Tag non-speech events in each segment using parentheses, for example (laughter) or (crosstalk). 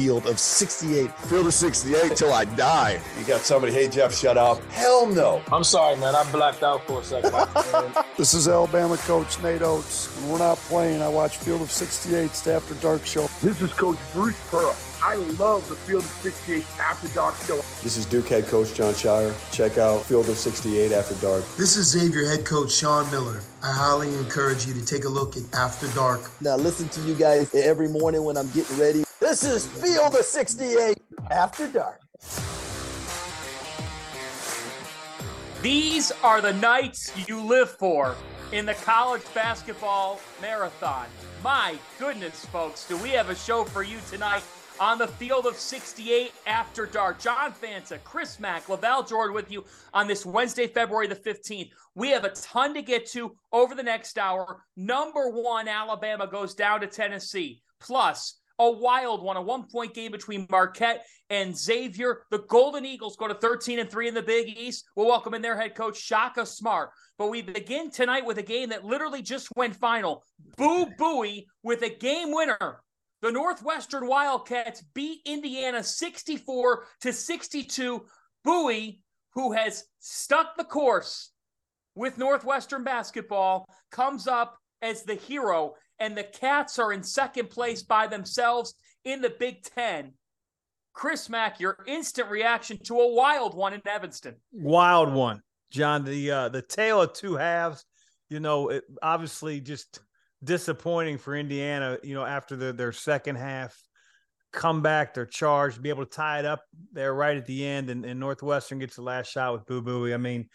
Field of 68. Field of 68 till I die. You got somebody, hey, Jeff, shut up. Hell no. I'm sorry, man. I blacked out for a second. (laughs) this is Alabama coach Nate Oates. When we're not playing, I watch Field of 68's After Dark show. This is Coach Bruce Pearl. I love the Field of 68 After Dark show. This is Duke head coach Jon Scheyer. Check out Field of 68 After Dark. This is Xavier head coach Sean Miller. I highly encourage you to take a look at After Dark. Now listen to you guys every morning when I'm getting ready. This is Field of 68 After Dark. These are the nights you live for in the college basketball marathon. My goodness, folks, do we have a show for you tonight on the field of 68 after dark. John Fanta, Chris Mack, LaVall Jordan with you on this Wednesday, February the 15th. We have a ton to get to over the next hour. Number one, Alabama goes down to Tennessee. Plus, a wild one, a one point game between Marquette and Xavier. The Golden Eagles go to 13 and 3 in the Big East. We'll welcome in their head coach, Shaka Smart. But we begin tonight with a game that literally just went final. Boo Buie with a game winner the Northwestern Wildcats beat Indiana 64 to 62. Buie, who has stuck the course with Northwestern basketball, comes up as the hero, and the Cats are in second place by themselves in the Big Ten. Chris Mack, your instant reaction to a wild one in Evanston. Wild one, John. The uh, the tale of two halves. You know, it obviously just disappointing for Indiana, you know, after the, their second half comeback, their charge, be able to tie it up there right at the end, and, and Northwestern gets the last shot with Boo Buie. I mean,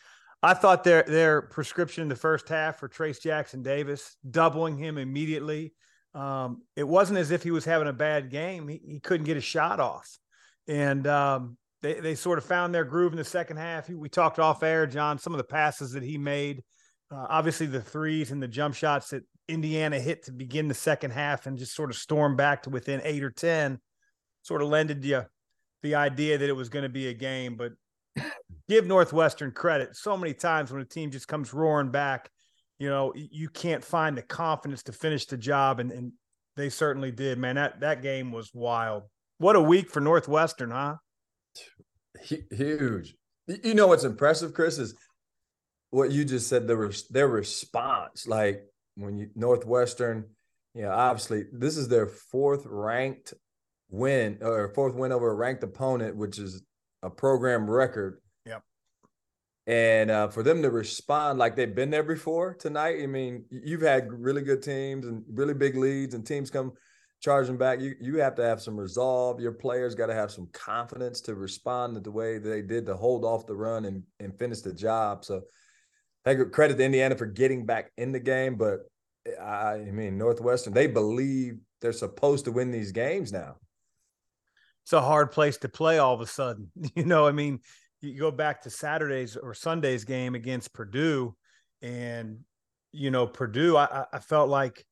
I thought their their prescription in the first half for Trayce Jackson Davis, doubling him immediately. Um, it wasn't as if he was having a bad game. He, he couldn't get a shot off. And um, they, they sort of found their groove in the second half. We talked off air, John, some of the passes that he made. Uh, obviously, the threes and the jump shots that Indiana hit to begin the second half and just sort of storm back to within eight or 10 sort of lended you the idea that it was going to be a game. But give Northwestern credit. So many times when a team just comes roaring back, you know, you can't find the confidence to finish the job. And, and they certainly did, man. That, that game was wild. What a week for Northwestern, huh? Huge. You know what's impressive, Chris, is what you just said, their, their response. Like when you Northwestern, you know, obviously this is their fourth ranked win or fourth win over a ranked opponent, which is a program record. Yep. And uh, for them to respond like they've been there before tonight, I mean, you've had really good teams and really big leads, and teams come charging back. You you have to have some resolve. Your players got to have some confidence to respond the way they did to hold off the run and and finish the job. So I credit to Indiana for getting back in the game, but I, I mean Northwestern, they believe they're supposed to win these games now. It's a hard place to play all of a sudden. (laughs) You know, I mean, you go back to Saturday's or Sunday's game against Purdue, and you know, Purdue, I, I felt like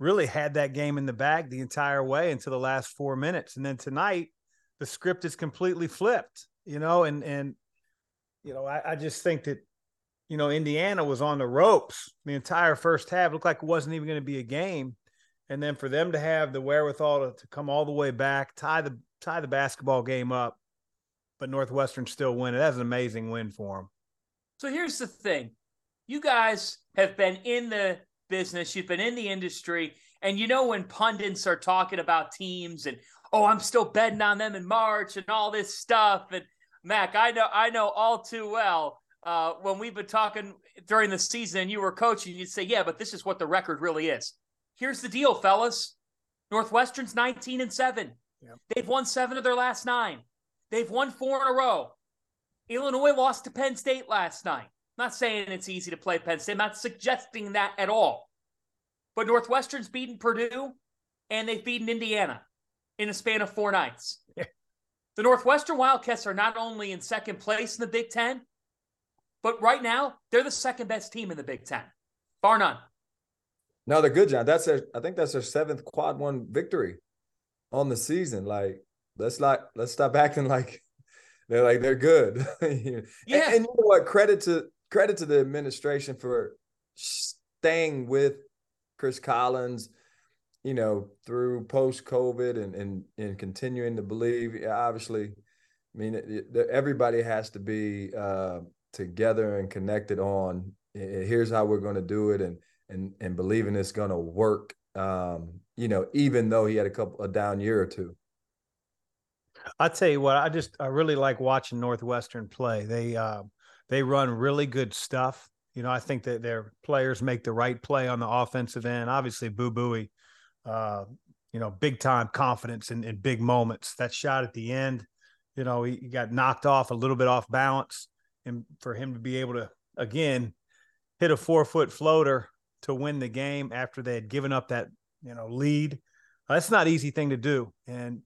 really had that game in the bag the entire way until the last four minutes. And then tonight, the script is completely flipped, you know, and and you know, I, I just think that you know, Indiana was on the ropes the entire first half. It looked like it wasn't even going to be a game. And then for them to have the wherewithal to, to come all the way back, tie the tie the basketball game up, but Northwestern still win it. That's an amazing win for them. So here's the thing you guys have been in the business, you've been in the industry, and you know when pundits are talking about teams and, oh, I'm still betting on them in March and all this stuff. And Mac, I know, I know all too well. Uh, when we've been talking during the season and you were coaching, you'd say, yeah, but this is what the record really is. Here's the deal, fellas. Northwestern's 19 and 7. Yep. They've won seven of their last nine. They've won four in a row. Illinois lost to Penn State last night. I'm not saying it's easy to play Penn State. I'm not suggesting that at all. But Northwestern's beaten Purdue and they've beaten Indiana in a span of four nights. the Northwestern Wildcats are not only in second place in the Big Ten, but right now they're the second best team in the Big Ten, bar none. No, they're good, John. That's their, I think that's their seventh quad one victory on the season. Like, let's not let's stop acting (laughs) like they're like they're good. (laughs) yeah. And, and, you know what? Credit to credit to the administration for staying with Chris Collins, you know, through post COVID and and and continuing to believe. Obviously, I mean, it, it, everybody has to be uh, together and connected on. Here's how we're going to do it, and and and believing it's going to work. Um, you know, even though he had a couple a down year or two. I tell you what, I just I really like watching Northwestern play. They uh, they run really good stuff. You know, I think that their players make the right play on the offensive end. Obviously, Boo Buie, uh, you know, big time confidence in, in big moments. That shot at the end, you know, he, he got knocked off a little bit off balance, and for him to be able to again hit a four foot floater to win the game after they had given up that you know lead, that's not easy thing to do. And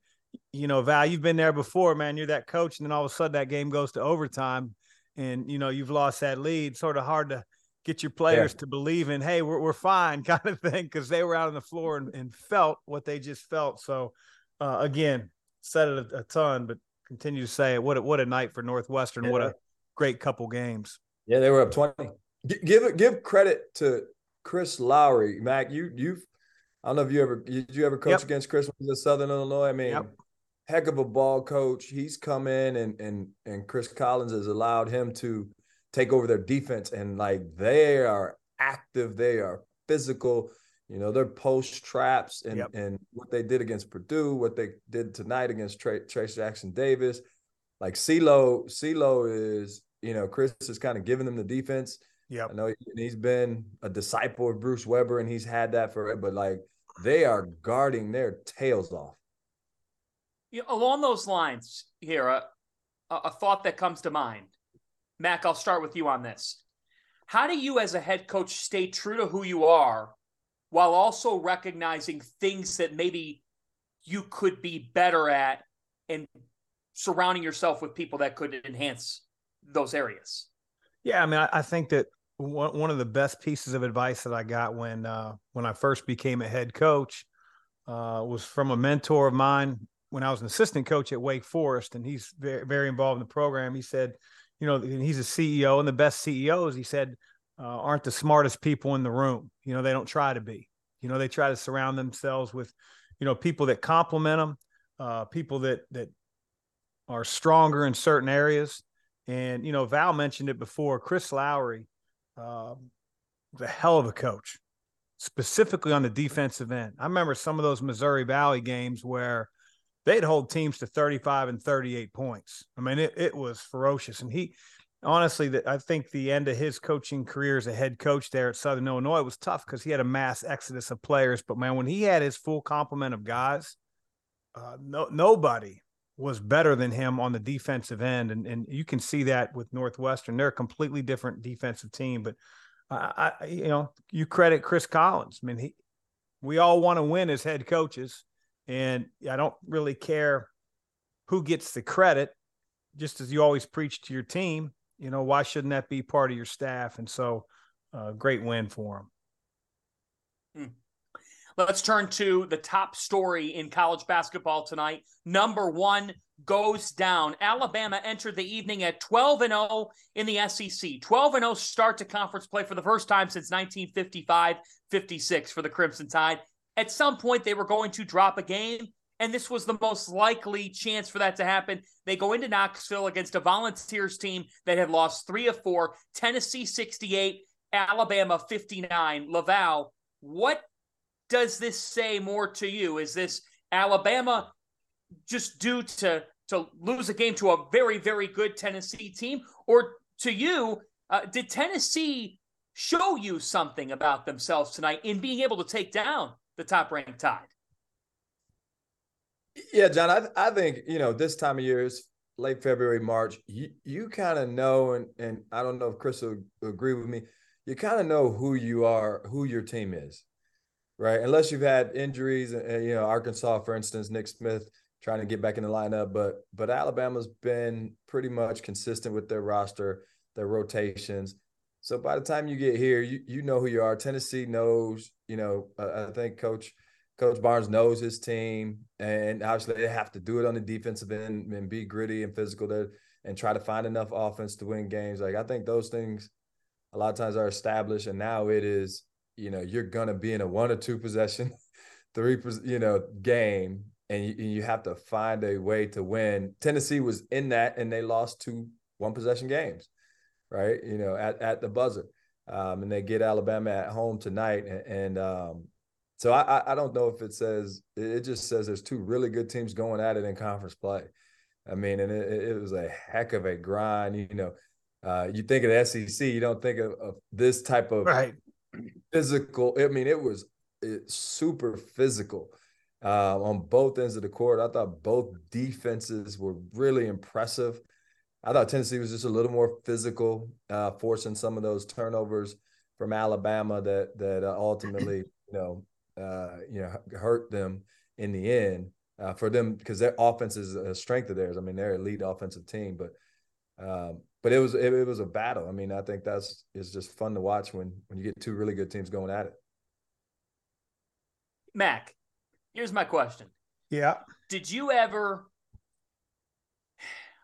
you know, Val, you've been there before, man. You're that coach, and then all of a sudden that game goes to overtime, and you know you've lost that lead. Sort of hard to get your players yeah. to believe in, hey, we're we're fine, (laughs) kind of thing, because they were out on the floor and, and felt what they just felt. So, uh, again, said it a, a, ton, but continue to say it. What a, what a night for Northwestern. Yeah. What a great couple games. Yeah, they were up twenty. G- give it give credit to Chris Lowery, Mac. You you've I don't know if you ever did you ever coach yep. against Chris in Southern Illinois. I mean, yep heck of a ball coach. He's come in and and and Chris Collins has allowed him to take over their defense and like they are active, they are physical. You know, they're post traps and yep. and what they did against Purdue, what they did tonight against Trey, Trayce Jackson Davis. Like CeeLo, CeeLo is, you know, Chris is kind of giving them the defense. Yeah. I know he, has been a disciple of Bruce Weber and he's had that for it, but like they are guarding their tails off you know, along those lines here, a, a thought that comes to mind. Mac, I'll start with you on this. How do you, as a head coach, stay true to who you are while also recognizing things that maybe you could be better at and surrounding yourself with people that could enhance those areas? Yeah, I mean, I, I think that one, one of the best pieces of advice that I got when uh, when I first became a head coach uh, was from a mentor of mine when I was an assistant coach at Wake Forest, and he's very, very involved in the program. He said, you know, he's a CEO, and the best CEOs, he said, uh, aren't the smartest people in the room. You know, they don't try to be. You know, they try to surround themselves with, you know, people that complement them, uh, people that that are stronger in certain areas. And you know, Val mentioned it before. Chris Lowery um, a hell of a coach, specifically on the defensive end. I remember some of those Missouri Valley games where they'd hold teams to 35 and 38 points. I mean, it, it was ferocious. And he, honestly, that I think the end of his coaching career as a head coach there at Southern Illinois was tough because he had a mass exodus of players. But man, when he had his full complement of guys, uh, no, nobody was better than him on the defensive end. And, and you can see that with Northwestern. They're a completely different defensive team. But I, I you know, you credit Chris Collins. I mean, he, we all want to win as head coaches and I don't really care who gets the credit, just as you always preach to your team. You know, why shouldn't that be part of your staff? And so, uh, great win for them. Hmm. Let's turn to the top story in college basketball tonight. Number one goes down. Alabama entered the evening at 12 and 0 in the SEC. 12 and 0 start to conference play for the first time since 1955 56 for the Crimson Tide at some point they were going to drop a game and this was the most likely chance for that to happen. They go into Knoxville against a Volunteers team that had lost three of four, Tennessee 68, Alabama 59. LaVall, what does this say more to you? Is this Alabama just due to to lose a game to a very very good Tennessee team, or to you, uh, did Tennessee show you something about themselves tonight in being able to take down the top ranked Tide? Yeah, John, I, I think, you know, this time of year is late February, March. You, you kind of know, and, and I don't know if Chris will agree with me, you kind of know who you are, who your team is, right? Unless you've had injuries, and, you know, Arkansas, for instance, Nick Smith trying to get back in the lineup, but but Alabama's been pretty much consistent with their roster, their rotations. So by the time you get here, you you know who you are. Tennessee knows, you know, uh, I think Coach Coach Barnes knows his team, and obviously they have to do it on the defensive end and be gritty and physical there and try to find enough offense to win games. Like I think those things a lot of times are established, and now it is, you know, you're gonna be in a one or two possession, (laughs) three, you know, game, and you, you have to find a way to win. Tennessee was in that, and they lost two one possession games right? You know, at, at the buzzer. Um, and they get Alabama at home tonight. And, and um, so I, I don't know if it says, it just says there's two really good teams going at it in conference play. I mean, and it, it was a heck of a grind. You know, uh, you think of the SEC, you don't think of, of this type of right. Physical. I mean, it was it, super physical uh, on both ends of the court. I thought both defenses were really impressive. I thought Tennessee was just a little more physical, uh, forcing some of those turnovers from Alabama that that uh, ultimately, you know, uh, you know, hurt them in the end. Uh, for them, because their offense is a strength of theirs. I mean, they're lead offensive team, but um, but it was it, it was a battle. I mean, I think that's it's just fun to watch when when you get two really good teams going at it. Mac, here's my question. Yeah. Did you ever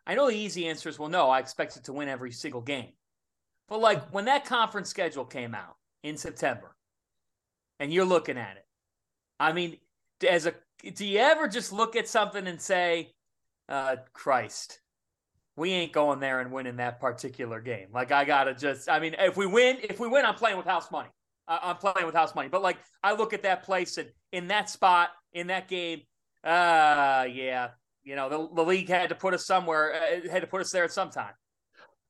I know the easy answer is well, no, I expected to win every single game. But like when that conference schedule came out in September and you're looking at it, I mean, as a do you ever just look at something and say, uh, Christ, we ain't going there and winning that particular game. Like I gotta just, I mean, if we win, if we win, I'm playing with house money. I'm playing with house money. But like I look at that place and in that spot in that game, uh yeah, you know, the, the league had to put us somewhere, uh, had to put us there at some time.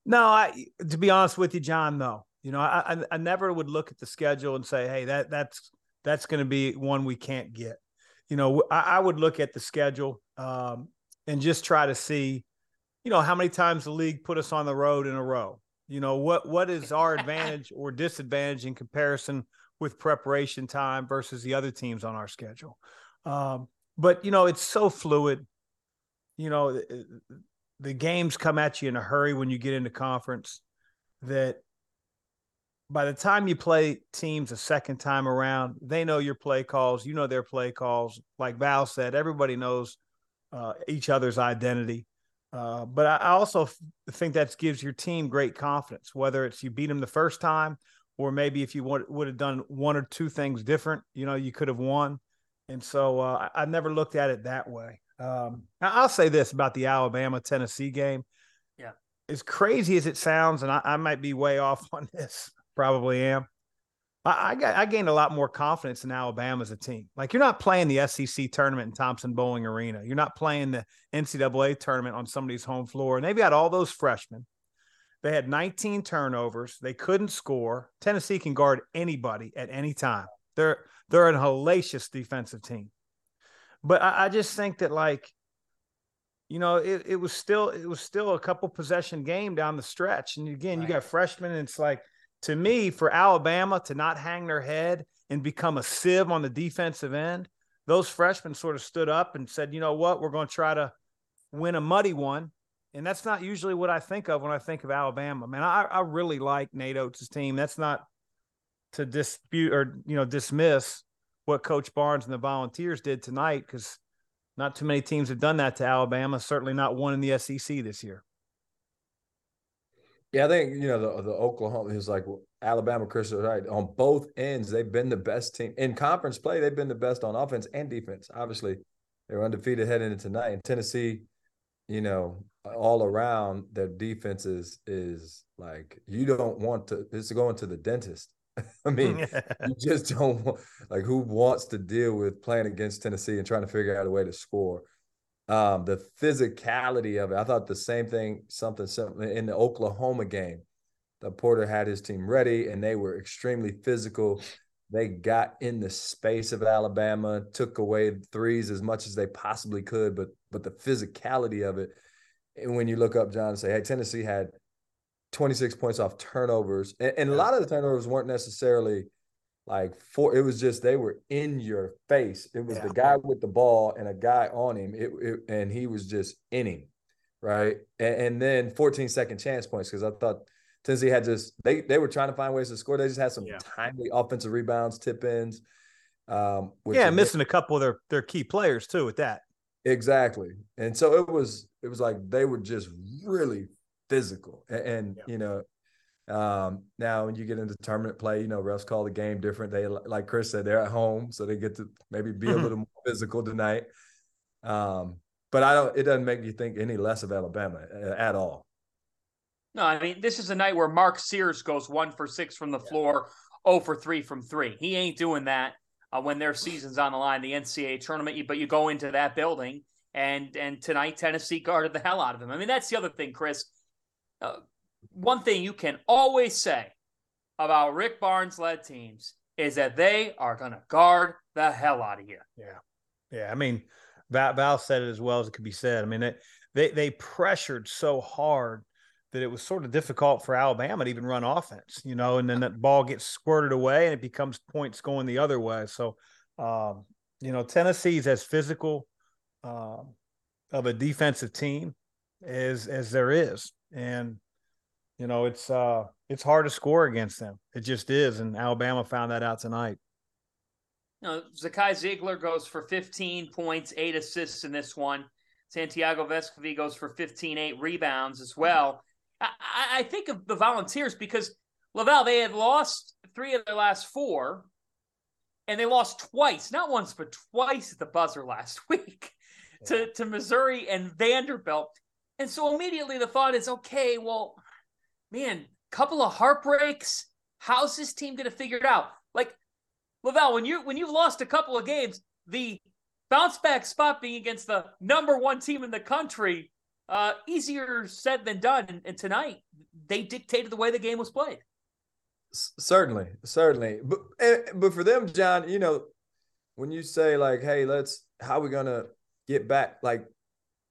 No, I to be honest with you, John, though, you know, I, I, I never would look at the schedule and say, hey, that that's that's going to be one we can't get. You know, I, I would look at the schedule um, and just try to see, you know, how many times the league put us on the road in a row. You know, what what is our (laughs) advantage or disadvantage in comparison with preparation time versus the other teams on our schedule. Um, but you know, it's so fluid you know, the, the games come at you in a hurry when you get into conference that by the time you play teams a second time around, they know your play calls, you know their play calls. Like Val said, everybody knows uh, each other's identity. Uh, but I, also f- think that gives your team great confidence, whether it's you beat them the first time or maybe if you would, would have done one or two things different, you know, you could have won. And so uh, I, I never looked at it that way. Um, I'll say this about the Alabama Tennessee game. Yeah. As crazy as it sounds, and I, I might be way off (laughs) on this, probably am. I, I, got I gained a lot more confidence in Alabama as a team. Like you're not playing the SEC tournament in Thompson Bowling Arena. You're not playing the NCAA tournament on somebody's home floor. And they've got all those freshmen. They had 19 turnovers. They couldn't score. Tennessee can guard anybody at any time. They're they're an hellacious defensive team. But I, I just think that like, you know, it, it was still it was still a couple possession game down the stretch. And again, right. you got freshmen, and it's like to me, for Alabama to not hang their head and become a sieve on the defensive end, those freshmen sort of stood up and said, you know what, we're going to try to win a muddy one. And that's not usually what I think of when I think of Alabama. Man, I, I really like Nate Oates' team. That's not to dispute or you know dismiss what Coach Barnes and the Volunteers did tonight because not too many teams have done that to Alabama. Certainly not one in the SEC this year. Yeah, I think you know the the Oklahoma is like Alabama. Christian right on both ends. They've been the best team in conference play. They've been the best on offense and defense. Obviously, They were undefeated heading into tonight. And Tennessee, you know, all around their defense is is like you don't want to. It's going to the dentist. (laughs) I mean, (laughs) you just don't want, like who wants to deal with playing against Tennessee and trying to figure out a way to score. Um, the physicality of it, I thought the same thing, something something in the Oklahoma game. The Porter had his team ready and they were extremely physical. They got in the space of Alabama, took away threes as much as they possibly could, but but the physicality of it. And when you look up John and say, hey, Tennessee had 26 points off turnovers. And, and a lot of the turnovers weren't necessarily like for it was just they were in your face. It was yeah. the guy with the ball and a guy on him. It, it and he was just in him. Right. And, and then 14 second chance points because I thought Tennessee had just they they were trying to find ways to score. They just had some yeah. timely offensive rebounds, tip ins. Um, yeah, missing a couple of their their key players too with that. Exactly, and so it was it was like they were just really physical. And, and yeah. you know, um, now when you get into tournament play, you know, refs call the game different. They like Chris said, they're at home, so they get to maybe be mm-hmm. a little more physical tonight. Um, but I don't. It doesn't make you think any less of Alabama uh, at all. No, I mean this is a night where Mark Sears goes one for six from the floor, oh for three from three. He ain't doing that uh, when their season's on the line, the NCAA tournament. But you go into that building, and and tonight Tennessee guarded the hell out of him. I mean that's the other thing, Chris uh, one thing you can always say about Rick Barnes led teams is that they are going to guard the hell out of you. Yeah. Yeah. I mean, Val, Val said it as well as it could be said. I mean, they, they, they pressured so hard that it was sort of difficult for Alabama to even run offense, you know, and then that ball gets squirted away and it becomes points going the other way. So, um, you know, Tennessee's as physical um, of a defensive team as as there is and you know it's uh it's hard to score against them. It just is, and Alabama found that out tonight. You know, Zakai Zeigler goes for 15 points, eight assists in this one. Santiago Vescovi goes for 15, eight rebounds as well. I, I think of the Volunteers because LaVall they had lost three of their last four, and they lost twice, not once but twice at the buzzer last (laughs) week to to Missouri and Vanderbilt. And so immediately the thought is, okay, well, man, couple of heartbreaks. How's this team going to figure it out? Like LaVall, when you when you've lost a couple of games, the bounce back spot being against the number one team in the country, uh, easier said than done. And, and tonight, they dictated the way the game was played. Certainly, certainly, but eh, but for them, John, you know, when you say like, "Hey, let's," how are we gonna get back? Like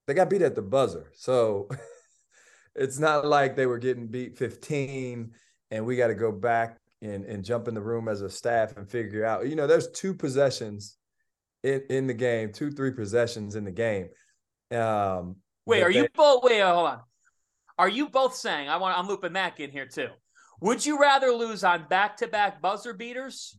they got beat at the buzzer. So (laughs) it's not like they were getting beat 15 and we got to go back and, and jump in the room as a staff and figure out, you know, there's two possessions in, in the game, two, three possessions in the game. Um, wait, are they, you both, wait, hold on. Are you both saying, I want, I'm looping Mac in here too. Would you rather lose on back to back buzzer beaters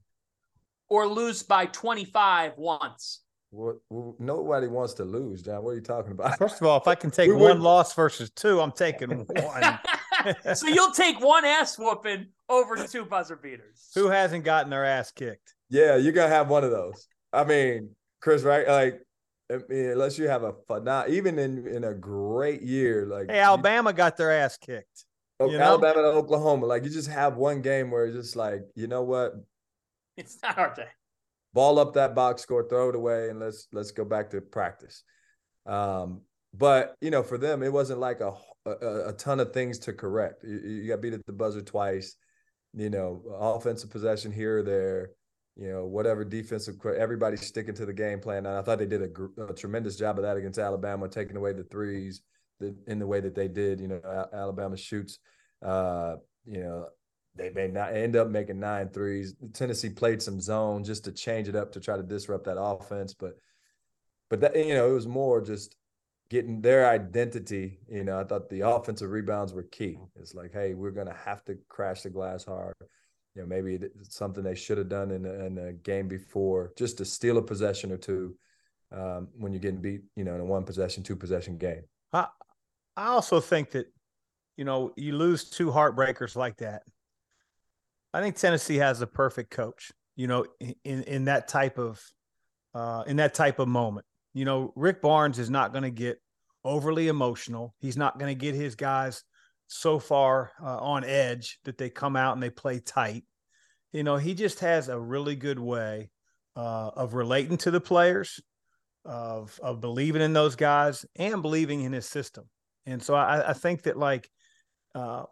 or lose by 25 once? What, nobody wants to lose, John. What are you talking about? First of all, if I can take we one loss versus two, I'm taking (laughs) one. (laughs) so you'll take one ass whooping over two buzzer beaters. Who hasn't gotten their ass kicked? Yeah, you're gonna have one of those. I mean, Chris, right? Like, I mean, unless you have a phenomenal, even in in a great year, like hey, Alabama you, got their ass kicked. Oh, you Alabama know? and Oklahoma, like you just have one game where it's just like, you know what? It's not our day ball up that box score, throw it away, and let's let's go back to practice. Um, but you know, for them, it wasn't like a a, a ton of things to correct. You, you, got beat at the buzzer twice. You know, offensive possession here or there. You know, whatever defensive, everybody's sticking to the game plan. And I thought they did a, a tremendous job of that against Alabama, taking away the threes the, in the way that they did. You know, Alabama shoots. Uh, you know, they may not end up making nine threes. Tennessee played some zone just to change it up to try to disrupt that offense, but but that you know it was more just getting their identity. You know, I thought the offensive rebounds were key. It's like, hey, we're gonna have to crash the glass hard. You know, maybe something they should have done in a, in a game before, just to steal a possession or two um, when you're getting beat. You know, in a one possession, two possession game. I I also think that you know you lose two heartbreakers like that I think Tennessee has a perfect coach. You know, in in that type of uh, in that type of moment. You know, Rick Barnes is not going to get overly emotional. He's not going to get his guys so far uh, on edge that they come out and they play tight. You know, he just has a really good way uh, of relating to the players, of of believing in those guys, and believing in his system. And so I, I think that like, uh,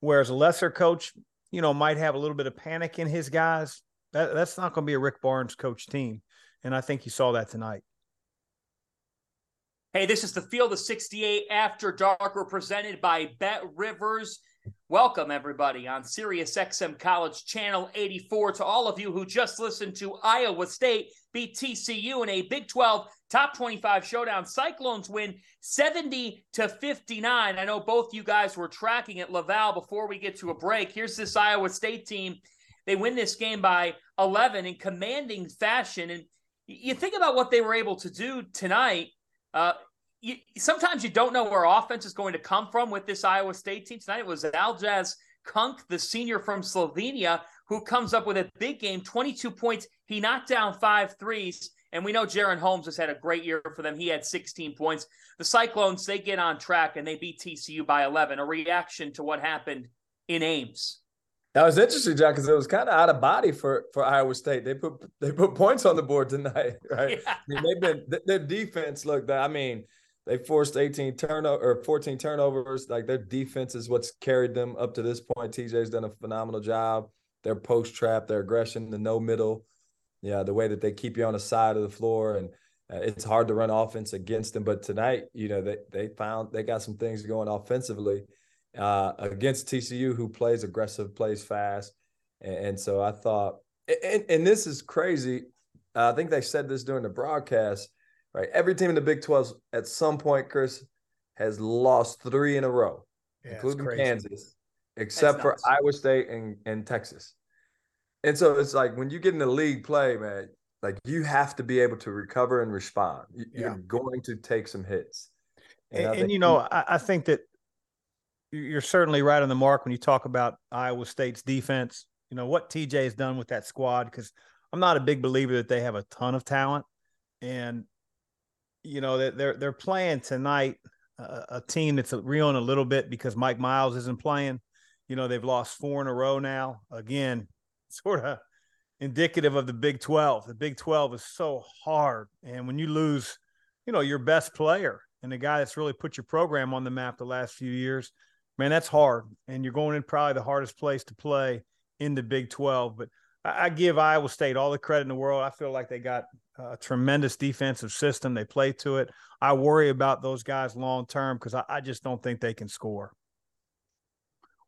whereas a lesser coach, you know, might have a little bit of panic in his guys, that, that's not going to be a Rick Barnes coach team. And I think you saw that tonight. Hey, this is the Field of 68 After Dark. We're presented by Bet Rivers. Welcome, everybody, on Sirius XM College Channel 84. To all of you who just listened to Iowa State beat TCU in a Big 12 top 25 showdown. Cyclones win 70 to 59. I know both you guys were tracking at LaVall before we get to a break. Here's this Iowa State team. They win this game by 11 in commanding fashion. And you think about what they were able to do tonight. Uh, you, sometimes you don't know where offense is going to come from with this Iowa State team. Tonight it was Aljaz Kunc, the senior from Slovenia, who comes up with a big game, 22 points. He knocked down five threes. And we know Jaren Holmes has had a great year for them. He had 16 points. The Cyclones, they get on track and they beat TCU by 11. A reaction to what happened in Ames. That was interesting, John, because it was kind of out of body for for Iowa State. They put they put points on the board tonight, (laughs) right? Yeah. I mean, they've been their defense. Look, I mean, they forced 18 turnover or 14 turnovers. Like their defense is what's carried them up to this point. TJ's done a phenomenal job. Their post trap, their aggression, the no middle, yeah, the way that they keep you on the side of the floor, and uh, it's hard to run offense against them. But tonight, you know, they they found they got some things going offensively uh, against TCU, who plays aggressive, plays fast, and, and so I thought, and, and this is crazy. Uh, I think they said this during the broadcast right? Every team in the Big 12 at some point, Chris, has lost three in a row, yeah, including Kansas, except for Iowa State and, and Texas. And so it's like when you get in the league play, man, like you have to be able to recover and respond. You're yeah. going to take some hits. And, and, and you know, I, I think that you're certainly right on the mark when you talk about Iowa State's defense. You know what TJ has done with that squad because I'm not a big believer that they have a ton of talent, and you know they're they're playing tonight uh, a team that's reeling a little bit because Mike Miles isn't playing. You know they've lost four in a row now. Again, (laughs) sort of indicative of the Big Twelve. The Big Twelve is so hard, and when you lose, you know your best player and the guy that's really put your program on the map the last few years, man, that's hard. And you're going in probably the hardest place to play in the Big Twelve, but I give Iowa State all the credit in the world. I feel like they got a tremendous defensive system. They play to it. I worry about those guys long term because I, just don't think they can score.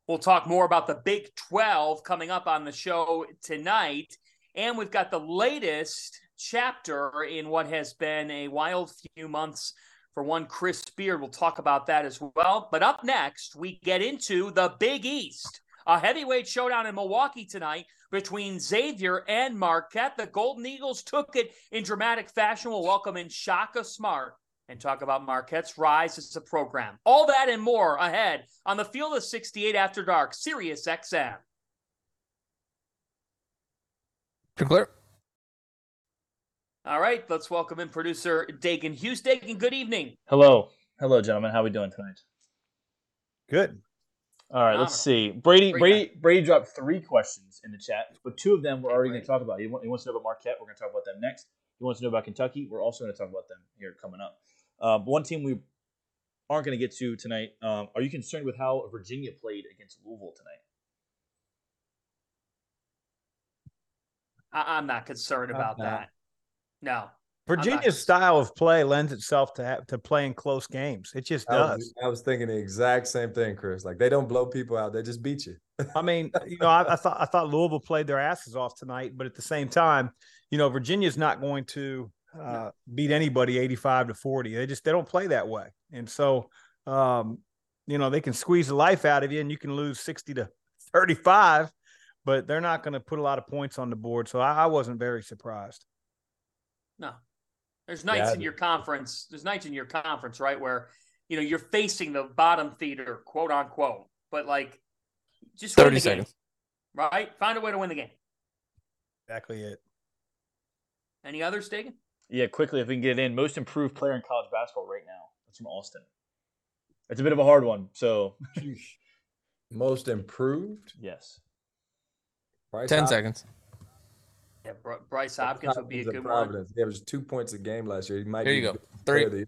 We'll talk more about the Big 12 coming up on the show tonight. And we've got the latest chapter in what has been a wild few months for one Chris Beard. We'll talk about that as well. But up next, we get into the Big East. A heavyweight showdown in Milwaukee tonight between Xavier and Marquette. The Golden Eagles took it in dramatic fashion. We'll welcome in Shaka Smart and talk about Marquette's rise as a program. All that and more ahead on the Field of 68 After Dark, Sirius XM. Clear. All right, let's welcome in producer Dagan Hughes. Dagan, good evening. Hello. Hello, gentlemen. How are we doing tonight? Good. All right, let's see. Brady Brady Brady dropped three questions in the chat, but two of them we're already going to talk about. He, wants to know about Marquette. We're going to talk about them next. He wants to know about Kentucky. We're also going to talk about them here coming up. Um, one team we aren't going to get to tonight. Um, are you concerned with how Virginia played against Louisville tonight? I- am not concerned about that. No. Virginia's style of play lends itself to have, to playing close games. It just does. I was, I was, thinking the exact same thing, Chris. Like they don't blow people out; they just beat you. (laughs) I mean, you know, I, I, thought I thought Louisville played their asses off tonight, but at the same time, you know, Virginia's not going to uh, beat anybody eighty-five to forty. They just they don't play that way, and so um, you know they can squeeze the life out of you, and you can lose sixty to (laughs) thirty-five, but they're not going to put a lot of points on the board. So I, I wasn't very surprised. No, there's nights yeah. in your conference. There's nights in your conference, right, where you know you're facing the bottom feeder, quote unquote. But like, just thirty seconds, game, right? Find a way to win the game. Exactly it. Any others, Dagan? Yeah, quickly if we can get in. Most improved player in college basketball right now. That's from Austin. It's a bit of a hard one. So most improved? Yes. Bryce Ten Hopkins. seconds. Yeah, Bryce Hopkins would be a good Providence. one. He averaged two points a game last year. He might Here you go. Three,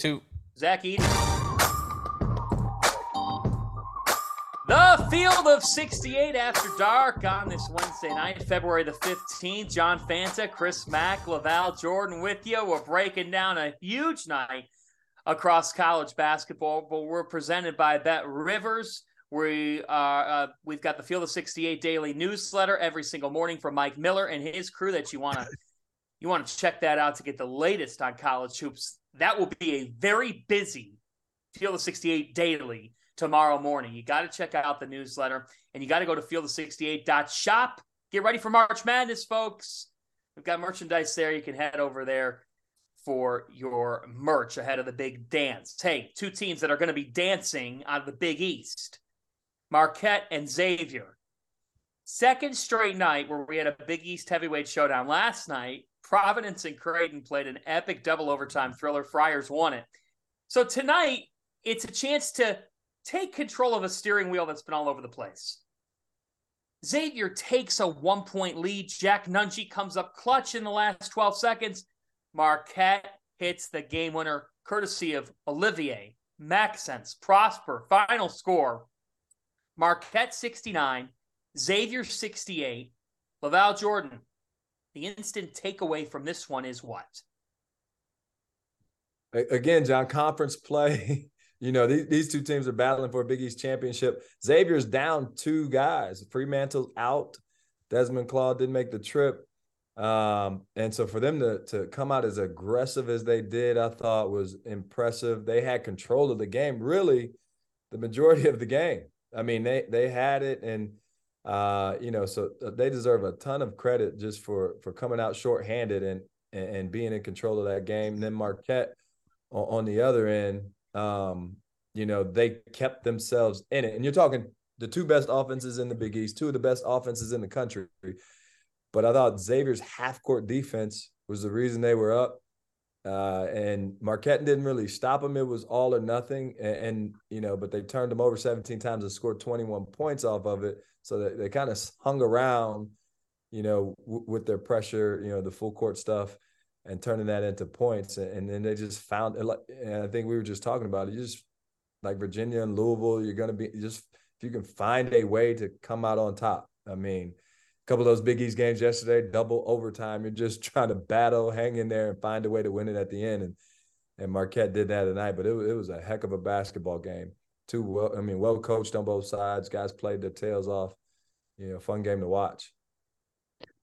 two. Zach Edey. Field of 68 after dark on this Wednesday night, February the 15th. John Fanta, Chris Mack, LaVall Jordan with you. We're breaking down a huge night across college basketball, but we're presented by Bet Rivers. We are uh, we've got the Field of 68 daily newsletter every single morning from Mike Miller and his crew that you want to (laughs) you want to check that out to get the latest on college hoops. That will be a very busy Field of 68 daily tomorrow morning. You got to check out the newsletter and you got to go to field68.shop. Get ready for March Madness, folks. We've got merchandise there. You can head over there for your merch ahead of the big dance. Hey, two teams that are going to be dancing out of the Big East Marquette and Xavier. Second straight night where we had a Big East heavyweight showdown. Last night, Providence and Creighton played an epic double overtime thriller. Friars won it. So tonight, it's a chance to take control of a steering wheel that's been all over the place. Xavier takes a one point lead. Jack Nunge comes up clutch in the last 12 seconds. Marquette hits the game winner, courtesy of Olivier, Maxence, Prosper. Final score Marquette 69, Xavier 68. LaVall Jordan, the instant takeaway from this one is what? Again, John, conference play. (laughs) You know, these, these two teams are battling for a Big East championship. Xavier's down two guys. Freemantle's out. Desmond Claude didn't make the trip. Um, and so for them to to come out as aggressive as they did, I thought was impressive. They had control of the game, really, the majority of the game. I mean, they they had it, and uh, you know, so uh, they deserve a ton of credit just for for coming out shorthanded and and, being in control of that game. And then Marquette on, on the other end, um, you know, they kept themselves in it. And you're talking the two best offenses in the Big East, two of the best offenses in the country. But I thought Xavier's half court defense was the reason they were up. Uh, and Marquette didn't really stop them. It was all or nothing. And, and, you know, but they turned them over 17 times and scored 21 points off of it. So they, they kind of hung around, you know, w- with their pressure, you know, the full court stuff and turning that into points. And then they just found, and I think we were just talking about it. You just like Virginia and Louisville, you're going to be just, if you can find a way to come out on top. I mean, a couple of those Big East games yesterday, double overtime. You're just (laughs) trying to battle, hang in there, and find a way to win it at the end. And and Marquette did that tonight, but it, it was a heck of a basketball game. Two well, I mean, well coached on both sides. Guys played their tails off. You know, fun game to watch.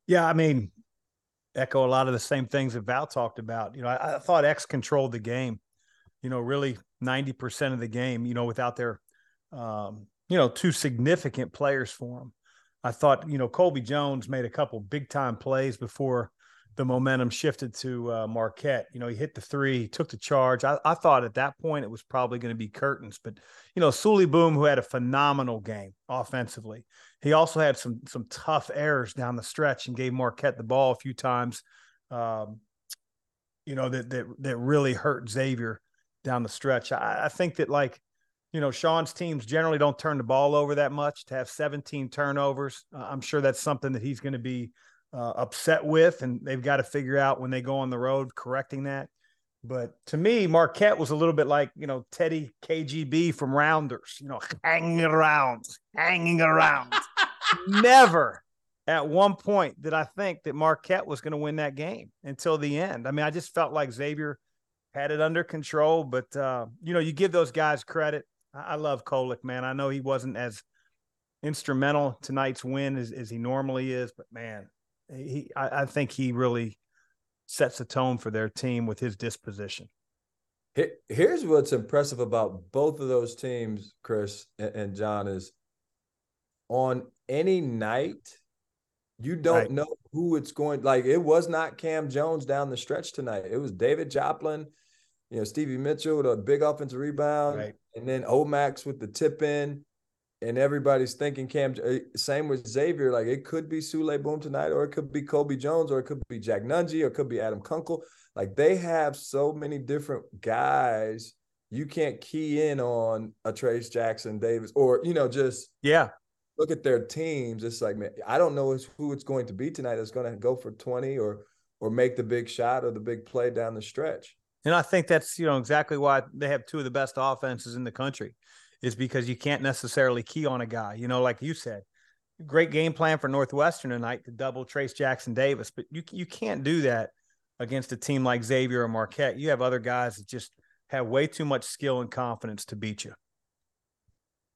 Yeah, I mean, echo a lot of the same things that Val talked about. You know, I, I thought X controlled the game. You know, really ninety percent of the game. You know, without their, um, you know, two significant players for them. I thought, you know, Colby Jones made a couple big time plays before the momentum shifted to uh, Marquette. You know, he hit the three, he took the charge. I, I thought at that point it was probably going to be curtains, but you know, Souley Boum, who had a phenomenal game offensively, he also had some some tough errors down the stretch and gave Marquette the ball a few times. Um, you know that that that really hurt Xavier down the stretch. I, I think that like you know, Sean's teams generally don't turn the ball over that much. To have 17 turnovers, uh, I'm sure that's something that he's going to be uh, upset with, and they've got to figure out when they go on the road correcting that. But to me, Marquette was a little bit like you know Teddy KGB from Rounders, you know, hanging around, hanging around. (laughs) Never at one point did I think that Marquette was going to win that game until the end. I mean, I just felt like Xavier had it under control, but uh, you know, you give those guys credit. I love Kolek, man. I know he wasn't as instrumental tonight's win as, as he normally is, but man, he I, I, think he really sets the tone for their team with his disposition. Here's what's impressive about both of those teams, Chris and John, is on any night, you don't right. know who it's going like it was not Cam Jones down the stretch tonight. It was David Joplin, you know, Stevie Mitchell with a big offensive rebound. Right and then Omax with the tip in. And everybody's thinking Cam. Uh, same with Xavier. Like it could be Souley Boum tonight, or it could be Colby Jones, or it could be Jack Nunge, or it could be Adam Kunkel. Like they have so many different guys. You can't key in on a Trayce Jackson Davis, or you know, just yeah. Look at their teams. It's like man, I don't know who it's going to be tonight. That's going to go for twenty or or make the big shot or the big play down the stretch. And I think that's you know exactly why they have two of the best offenses in the country is because you can't necessarily key on a guy. You know, like you said, great game plan for Northwestern tonight to double Trayce Jackson Davis, but you you can't do that against a team like Xavier or Marquette. You have other guys that just have way too much skill and confidence to beat you.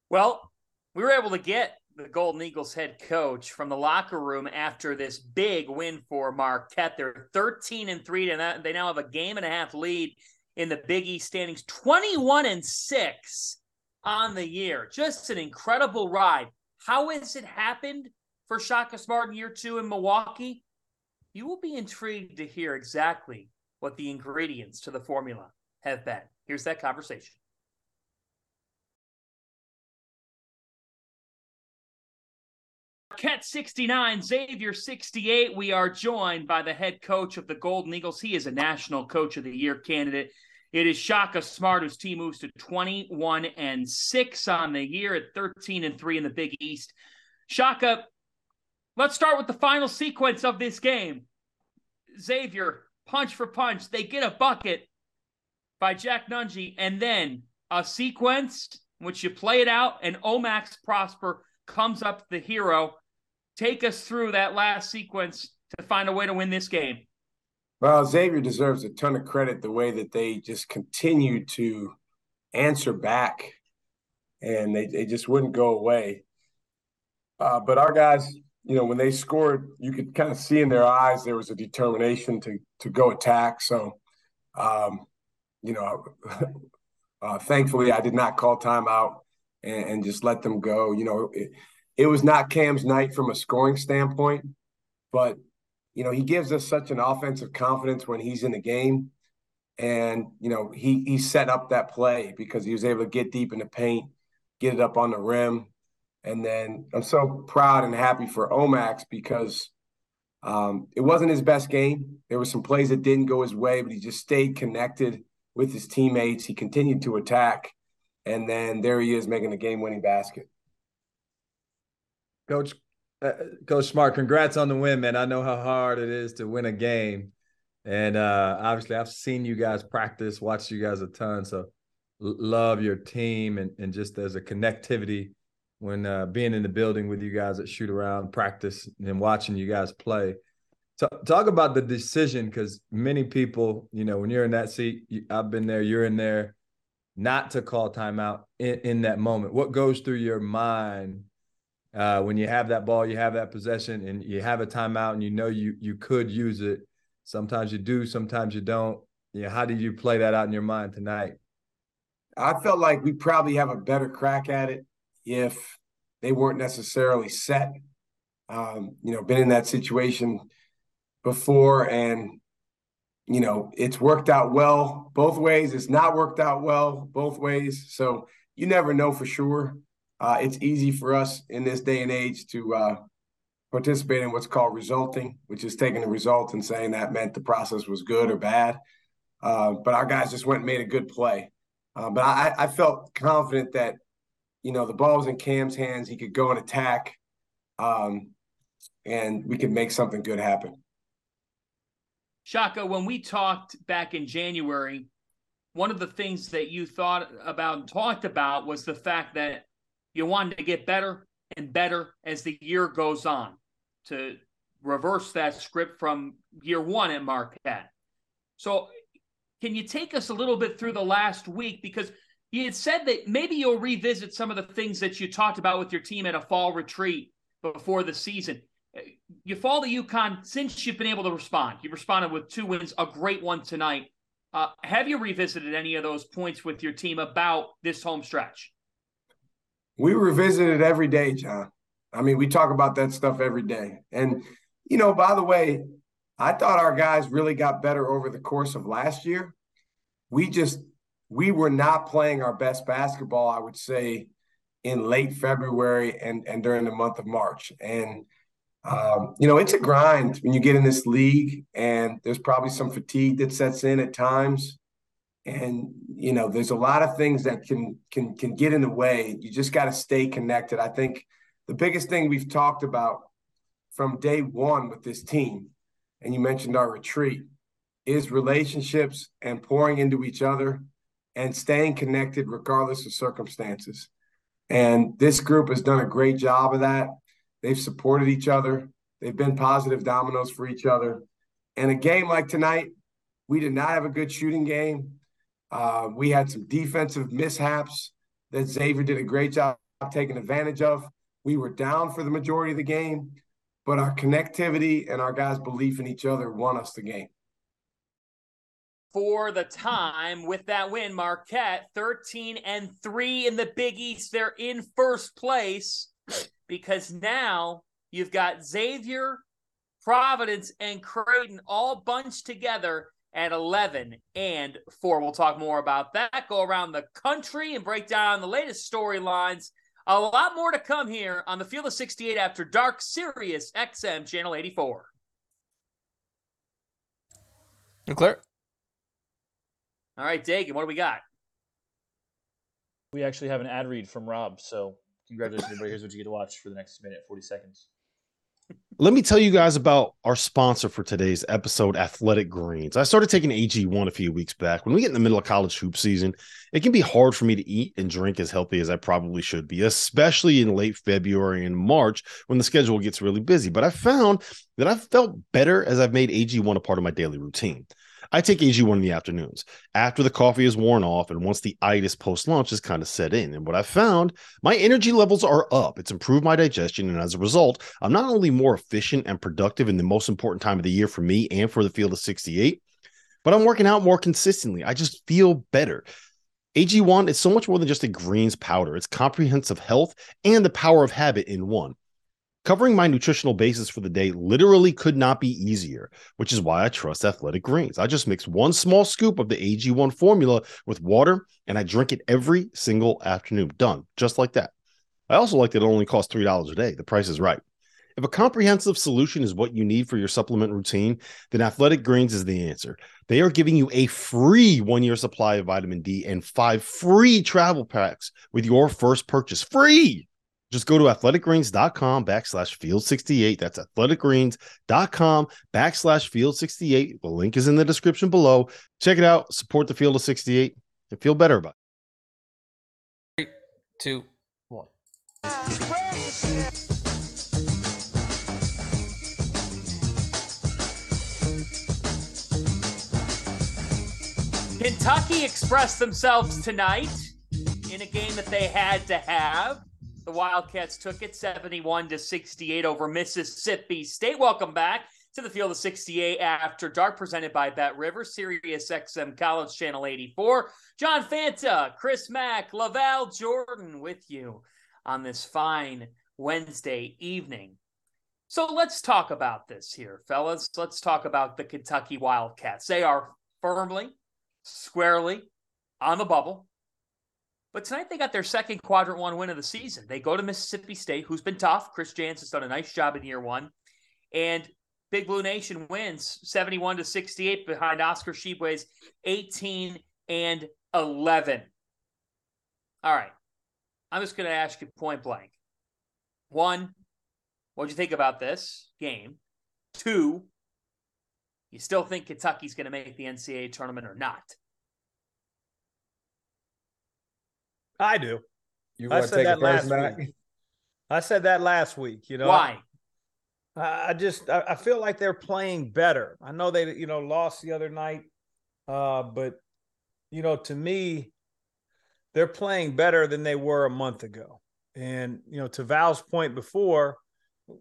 Well, we were able to get the Golden Eagles head coach from the locker room after this big win for Marquette. They're 13 and 3 and they now have a game and a half lead in the Big East standings, 21 and 6 on the year. Just an incredible ride. How has it happened for Shaka Smart in year two in Milwaukee? You will be intrigued to hear exactly what the ingredients to the formula have been. Here's that conversation. Marquette 69, Xavier 68. We are joined by the head coach of the Golden Eagles. He is a National Coach of the Year candidate. It is Shaka Smart whose team moves to 21 and 6 on the year at 13 and 3 in the Big East. Shaka, let's start with the final sequence of this game. Xavier, punch for punch, they get a bucket by Jack Nunge, and then a sequence in which you play it out, and Omax Prosper comes up the hero. Take us through that last sequence to find a way to win this game. Well, Xavier deserves a ton of credit the way that they just continued to answer back and they, they just wouldn't go away. Uh, but our guys, you know, when they scored, you could kind of see in their eyes there was a determination to to go attack. So, um, you know, (laughs) uh, thankfully I did not call timeout and, and just let them go. You know, it, it was not Cam's night from a scoring standpoint, but you know, he gives us such an offensive confidence when he's in the game. And, you know, he he set up that play because he was able to get deep in the paint, get it up on the rim. And then I'm so proud and happy for Omax because um, it wasn't his best game. There were some plays that didn't go his way, but he just stayed connected with his teammates. He continued to attack. And then there he is making a game winning basket. Coach, uh, Coach Smart, congrats on the win, man. I know how hard it is to win a game. And uh, obviously, I've seen you guys practice, watched you guys a ton. So, love your team and, and just there's a connectivity when uh, being in the building with you guys at shoot around, practice, and watching you guys play. So, talk about the decision because many people, you know, when you're in that seat, I've been there, you're in there, not to call timeout in, in that moment. What goes through your mind uh, when you have that ball, you have that possession, and you have a timeout, and you know you you could use it. Sometimes you do, sometimes you don't. You know, how did you play that out in your mind tonight? I felt like we probably have a better crack at it if they weren't necessarily set. Um, you know, been in that situation before, and you know, it's worked out well both ways. It's not worked out well both ways. So you never know for sure uh, it's easy for us in this day and age to uh, participate in what's called resulting, which is taking the result and saying that meant the process was good or bad. Uh, but our guys just went and made a good play. Uh, but I, I, felt confident that, you know, the ball was in Cam's hands. He could go and attack, um, and we could make something good happen. Shaka, when we talked back in January, one of the things that you thought about and talked about was the fact that you wanted to get better and better as the year goes on to reverse that script from year one at Marquette. So, can you take us a little bit through the last week? Because you had said that maybe you'll revisit some of the things that you talked about with your team at a fall retreat before the season. You fall to UConn since you've been able to respond. You responded with two wins, a great one tonight. Uh, have you revisited any of those points with your team about this home stretch? We revisit it every day, John. I mean, we talk about that stuff every day. And, you know, by the way, I thought our guys really got better over the course of last year. We just, we were not playing our best basketball, I would say, in late February and, and during the month of March. And, um, you know, it's a grind when you get in this league, and there's probably some fatigue that sets in at times. And, you know, there's a lot of things that can can can get in the way. You just got to stay connected. I think the biggest thing we've talked about from day one with this team, and you mentioned our retreat, is relationships and pouring into each other and staying connected regardless of circumstances. And this group has done a great job of that. They've supported each other, they've been positive dominoes for each other. And a game like tonight, we did not have a good shooting game. Uh, we had some defensive mishaps that Xavier did a great job taking advantage of. We were down for the majority of the game, but our connectivity and our guys' belief in each other won us the game for the time with that win. Marquette 13 and 3 in the Big East. They're in first place because now you've got Xavier, Providence, and Creighton all bunched together at 11 and 4. We'll talk more about that, go around the country and break down the latest storylines. A lot more to come here on the Field of 68 after dark, Sirius XM Channel 84. Clear. All right, Dagan, what do we got? We actually have an ad read from Rob, so congratulations, everybody. Here's what you get to watch for the next minute, 40 seconds. Let me tell you guys about our sponsor for today's episode, Athletic Greens. I started taking AG1 a few weeks back. When we get in the middle of college hoop season, it can be hard for me to eat and drink as healthy as I probably should be, especially in late February and March when the schedule gets really busy. But I found that I've felt better as I've made AG1 a part of my daily routine. I take AG1 in the afternoons after the coffee is worn off and once the itis post lunch is kind of set in. And what I've found, my energy levels are up. It's improved my digestion. And as a result, I'm not only more efficient and productive in the most important time of the year for me and for the field of 68, but I'm working out more consistently. I just feel better. AG1 is so much more than just a greens powder. It's comprehensive health and the power of habit in one. Covering my nutritional basis for the day literally could not be easier, which is why I trust Athletic Greens. I just mix one small scoop of the AG1 formula with water and I drink it every single afternoon. Done, just like that. I also like that it only costs $3 a day. The price is right. If a comprehensive solution is what you need for your supplement routine, then Athletic Greens is the answer. They are giving you a free one year supply of vitamin D and five free travel packs with your first purchase. Free! Just go to athleticgreens.com backslash field 68. That's athleticgreens.com backslash field 68. The link is in the description below. Check it out. Support the field of 68 and feel better about it. Three, two, one. Kentucky expressed themselves tonight in a game that they had to have. The Wildcats took it 71 to 68 over Mississippi State. Welcome back to the field of 68 after dark, presented by Bet River, Sirius XM College Channel 84. John Fanta, Chris Mack, LaVall Jordan with you on this fine Wednesday evening. So let's talk about this here, fellas. Let's talk about the Kentucky Wildcats. They are firmly, squarely on the bubble. But tonight they got their second quadrant one win of the season. They go to Mississippi State, who's been tough. Chris Jans has done a nice job in year one. And Big Blue Nation wins 71 to 68 behind Oscar Tshiebwe's 18 and 11. All right. I'm just going to ask you point blank. One, what'd you think about this game? Two, you still think Kentucky's going to make the NCAA tournament or not? I do. You want to take that last back? Week. I said that last week. You know why? I, I just I, I, feel like they're playing better. I know they you know lost the other night, uh, but you know to me, they're playing better than they were a month ago. And you know to Val's point before,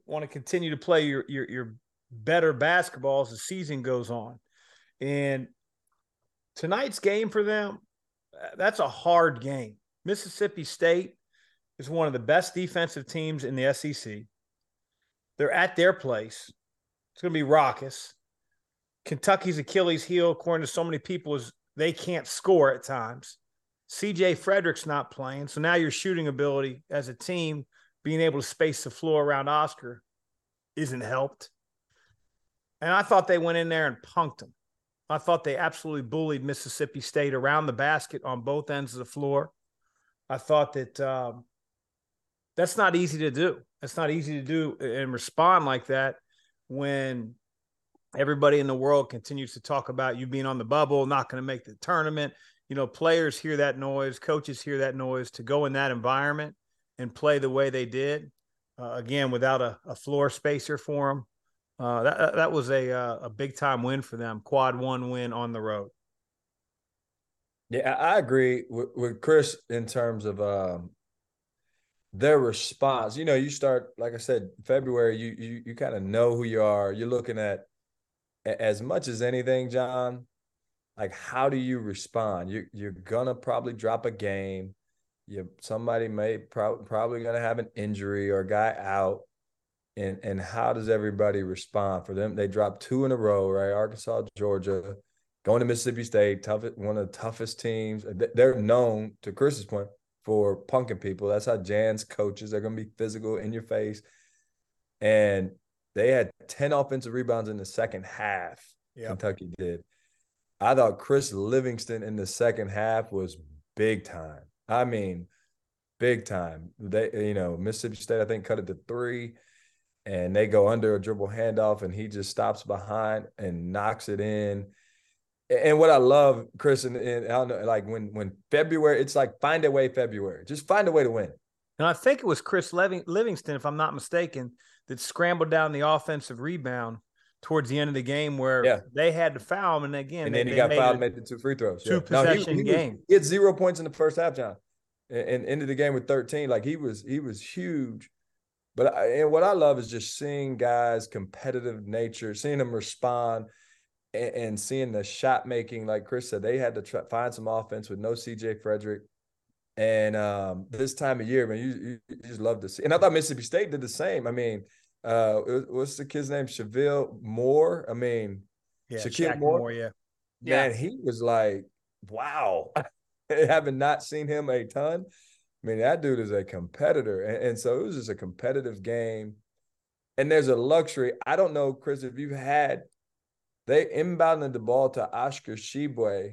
want to continue to play your your your better basketball as the season goes on. And tonight's game for them, that's a hard game. Mississippi State is one of the best defensive teams in the SEC. They're at their place. It's going to be raucous. Kentucky's Achilles heel, according to so many people, is they can't score at times. CJ Frederick's not playing. So now your shooting ability as a team, being able to space the floor around Oscar, isn't helped. And I thought they went in there and punked them. I thought they absolutely bullied Mississippi State around the basket on both ends of the floor. I thought that um, that's not easy to do. That's not easy to do and respond like that when everybody in the world continues to talk about you being on the bubble, not going to make the tournament. You know, players hear that noise, coaches hear that noise to go in that environment and play the way they did. Uh, again, without a, a, floor spacer for them, uh, that that was a uh, a big time win for them. Quad one win on the road. Yeah, I agree with, with Chris in terms of um, their response. You know, you start like I said, February. You you you kind of know who you are. You're looking at as much as anything, John. Like, how do you respond? You you're gonna probably drop a game. You somebody may pro- probably gonna have an injury or a guy out. And and how does everybody respond for them? They dropped two in a row, right? Arkansas, Georgia, going to Mississippi State, tough, one of the toughest teams. They're known, to Chris's point, for punking people. That's how Jans coaches. They're going to be physical in your face. And they had 10 offensive rebounds in the second half. Yep. Kentucky did. I thought Chris Livingston in the second half was big time. I mean, big time. They, you know, Mississippi State, I think, cut it to three, and they go under a dribble handoff, and he just stops behind and knocks it in and what I love, Chris, and, and I don't know, like when when February, it's like find a way February. Just find a way to win. And I think it was Chris Livingston, if I'm not mistaken, that scrambled down the offensive rebound towards the end of the game where yeah. they had to foul him. And again, and they, then he got fouled, made the two free throws. Two yeah. possession no, he, he game. Was, he had zero points in the first half, John, and, and ended the game with 13. Like he was, he was huge. But I, and what I love is just seeing guys' competitive nature, seeing them respond and, and seeing the shot making, like Chris said, they had to try, find some offense with no CJ Frederick. And um, this time of year, man, you, you, you, just love to see. And I thought Mississippi State did the same. I mean, uh, what's the kid's name? Cheville Moore. I mean, yeah, Shakeel Moore. Moore. Yeah, man, yeah. he was like, wow. (laughs) Having not seen him a ton, I mean, that dude is a competitor, and, and so it was just a competitive game. And there's a luxury. I don't know, Chris, if you've had they inbounded the ball to Oscar Tshiebwe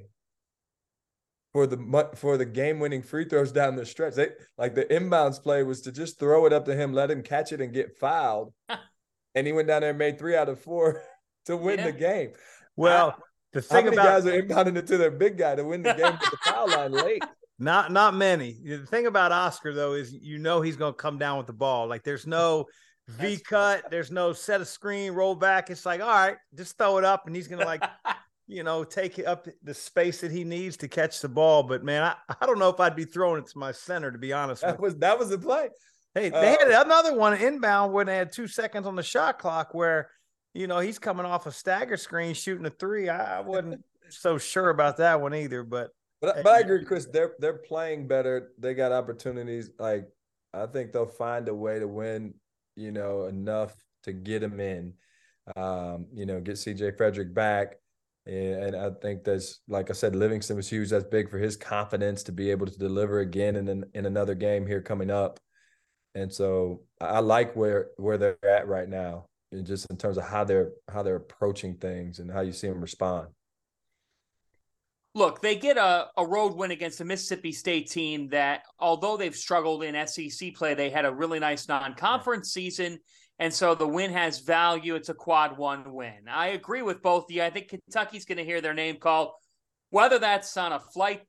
for the for the game winning free throws down the stretch. They like the inbounds play was to just throw it up to him, let him catch it and get fouled. (laughs) and he went down there and made three out of four (laughs) to win yeah. the game. Well, I, the thing how many about guys are inbounding it to their big guy to win the game at the foul line (laughs) late. Not not many. The thing about Oscar though is you know he's going to come down with the ball. Like there's no V cut. (laughs) There's no set of screen, roll back. It's like, all right, just throw it up, and he's gonna like, you know, take it up the space that he needs to catch the ball. But man, I, I don't know if I'd be throwing it to my center to be honest. That was that was the play. Hey, they uh, had another one inbound when they had two seconds on the shot clock where, you know, he's coming off a stagger screen shooting a three. I, I wasn't so sure about that one either, but. But, but I agree, Chris. They're they're playing better. They got opportunities. Like I think they'll find a way to win you know, enough to get him in. Um, you know, get CJ Frederick back. And, I think that's like I said, Livingston was huge. That's big for his confidence to be able to deliver again in in, in another game here coming up. And so I like where where they're at right now, and just in terms of how they're how they're approaching things and how you see them respond look, they get a, a road win against a Mississippi State team that, although they've struggled in SEC play, they had a really nice non conference season. And so the win has value. It's a quad one win. I agree with both of you. I think Kentucky's going to hear their name called, whether that's on a flight,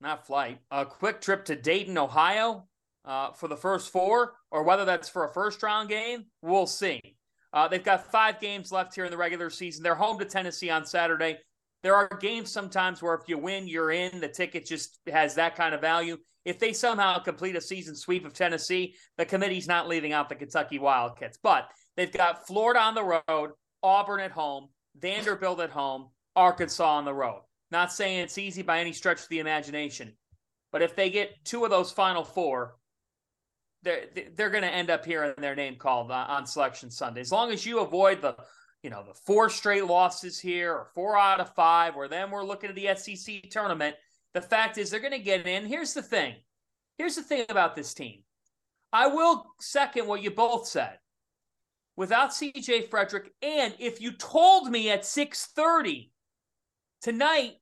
not flight, a quick trip to Dayton, Ohio uh, for the first four, or whether that's for a first round game, we'll see. Uh, they've got five games left here in the regular season. They're home to Tennessee on Saturday. There are games sometimes where if you win, you're in. The ticket just has that kind of value. If they somehow complete a season sweep of Tennessee, the committee's not leaving out the Kentucky Wildcats. But they've got Florida on the road, Auburn at home, Vanderbilt at home, Arkansas on the road. Not saying it's easy by any stretch of the imagination, but if they get two of those final four, they're they're going to end up hearing their name called on Selection Sunday. As long as you avoid the you know, the four straight losses here or four out of five, where then we're looking at the SEC tournament. The fact is, they're going to get in. Here's the thing. Here's the thing about this team. I will second what you both said. Without CJ Frederick, and if you told me at 6:30 tonight,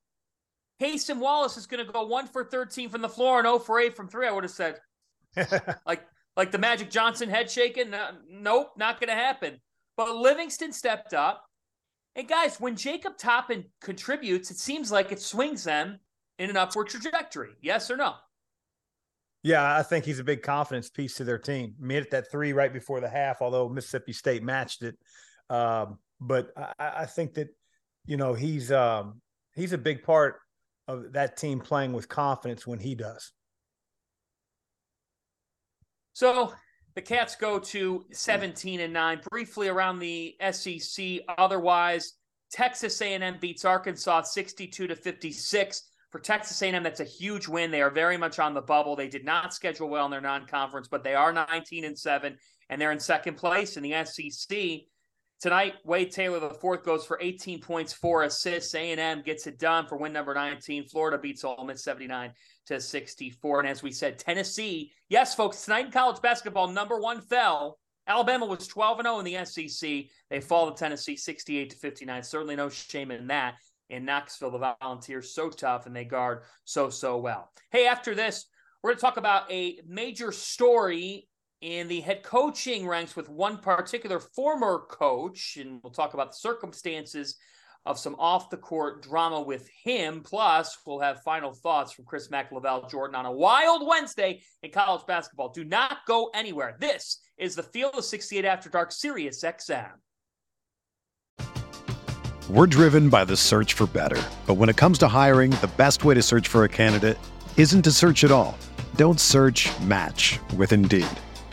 Cason Wallace is going to go one for 13 from the floor and 0 for 8 from three, I would have said, (laughs) like, like the Magic Johnson head shaking. No, nope, not going to happen. But Livingston stepped up. And guys, when Jacob Toppin contributes, it seems like it swings them in an upward trajectory. Yes or no? Yeah, I think he's a big confidence piece to their team. Made it that three right before the half, although Mississippi State matched it. Um, but I, I, think that you know he's um, he's a big part of that team playing with confidence when he does. So the Cats go to 17 and 9 briefly around the SEC otherwise Texas A&M beats Arkansas 62 to 56 for Texas A&M that's a huge win. They are very much on the bubble. They did not schedule well in their non-conference but they are 19 and 7 and they're in second place in the SEC tonight Wade Taylor the fourth goes for 18 points 4 assists. A&M gets it done for win number 19 Florida beats Ole Miss 79 to 64. And as we said, Tennessee, yes, folks, tonight in college basketball, number one fell. Alabama was 12 and 0 in the SEC. They fall to Tennessee 68 to 59. Certainly no shame in that. In Knoxville, the Volunteers so tough and they guard so so well. Hey, after this, we're going to talk about a major story in the head coaching ranks with one particular former coach, and we'll talk about the circumstances of some off the court drama with him. Plus, we'll have final thoughts from Chris Mack, LaVall Jordan on a wild Wednesday in college basketball. Do not go anywhere. This is the Field of 68 After Dark Sirius XM. We're driven by the search for better. But when it comes to hiring, the best way to search for a candidate isn't to search at all. Don't search match with Indeed.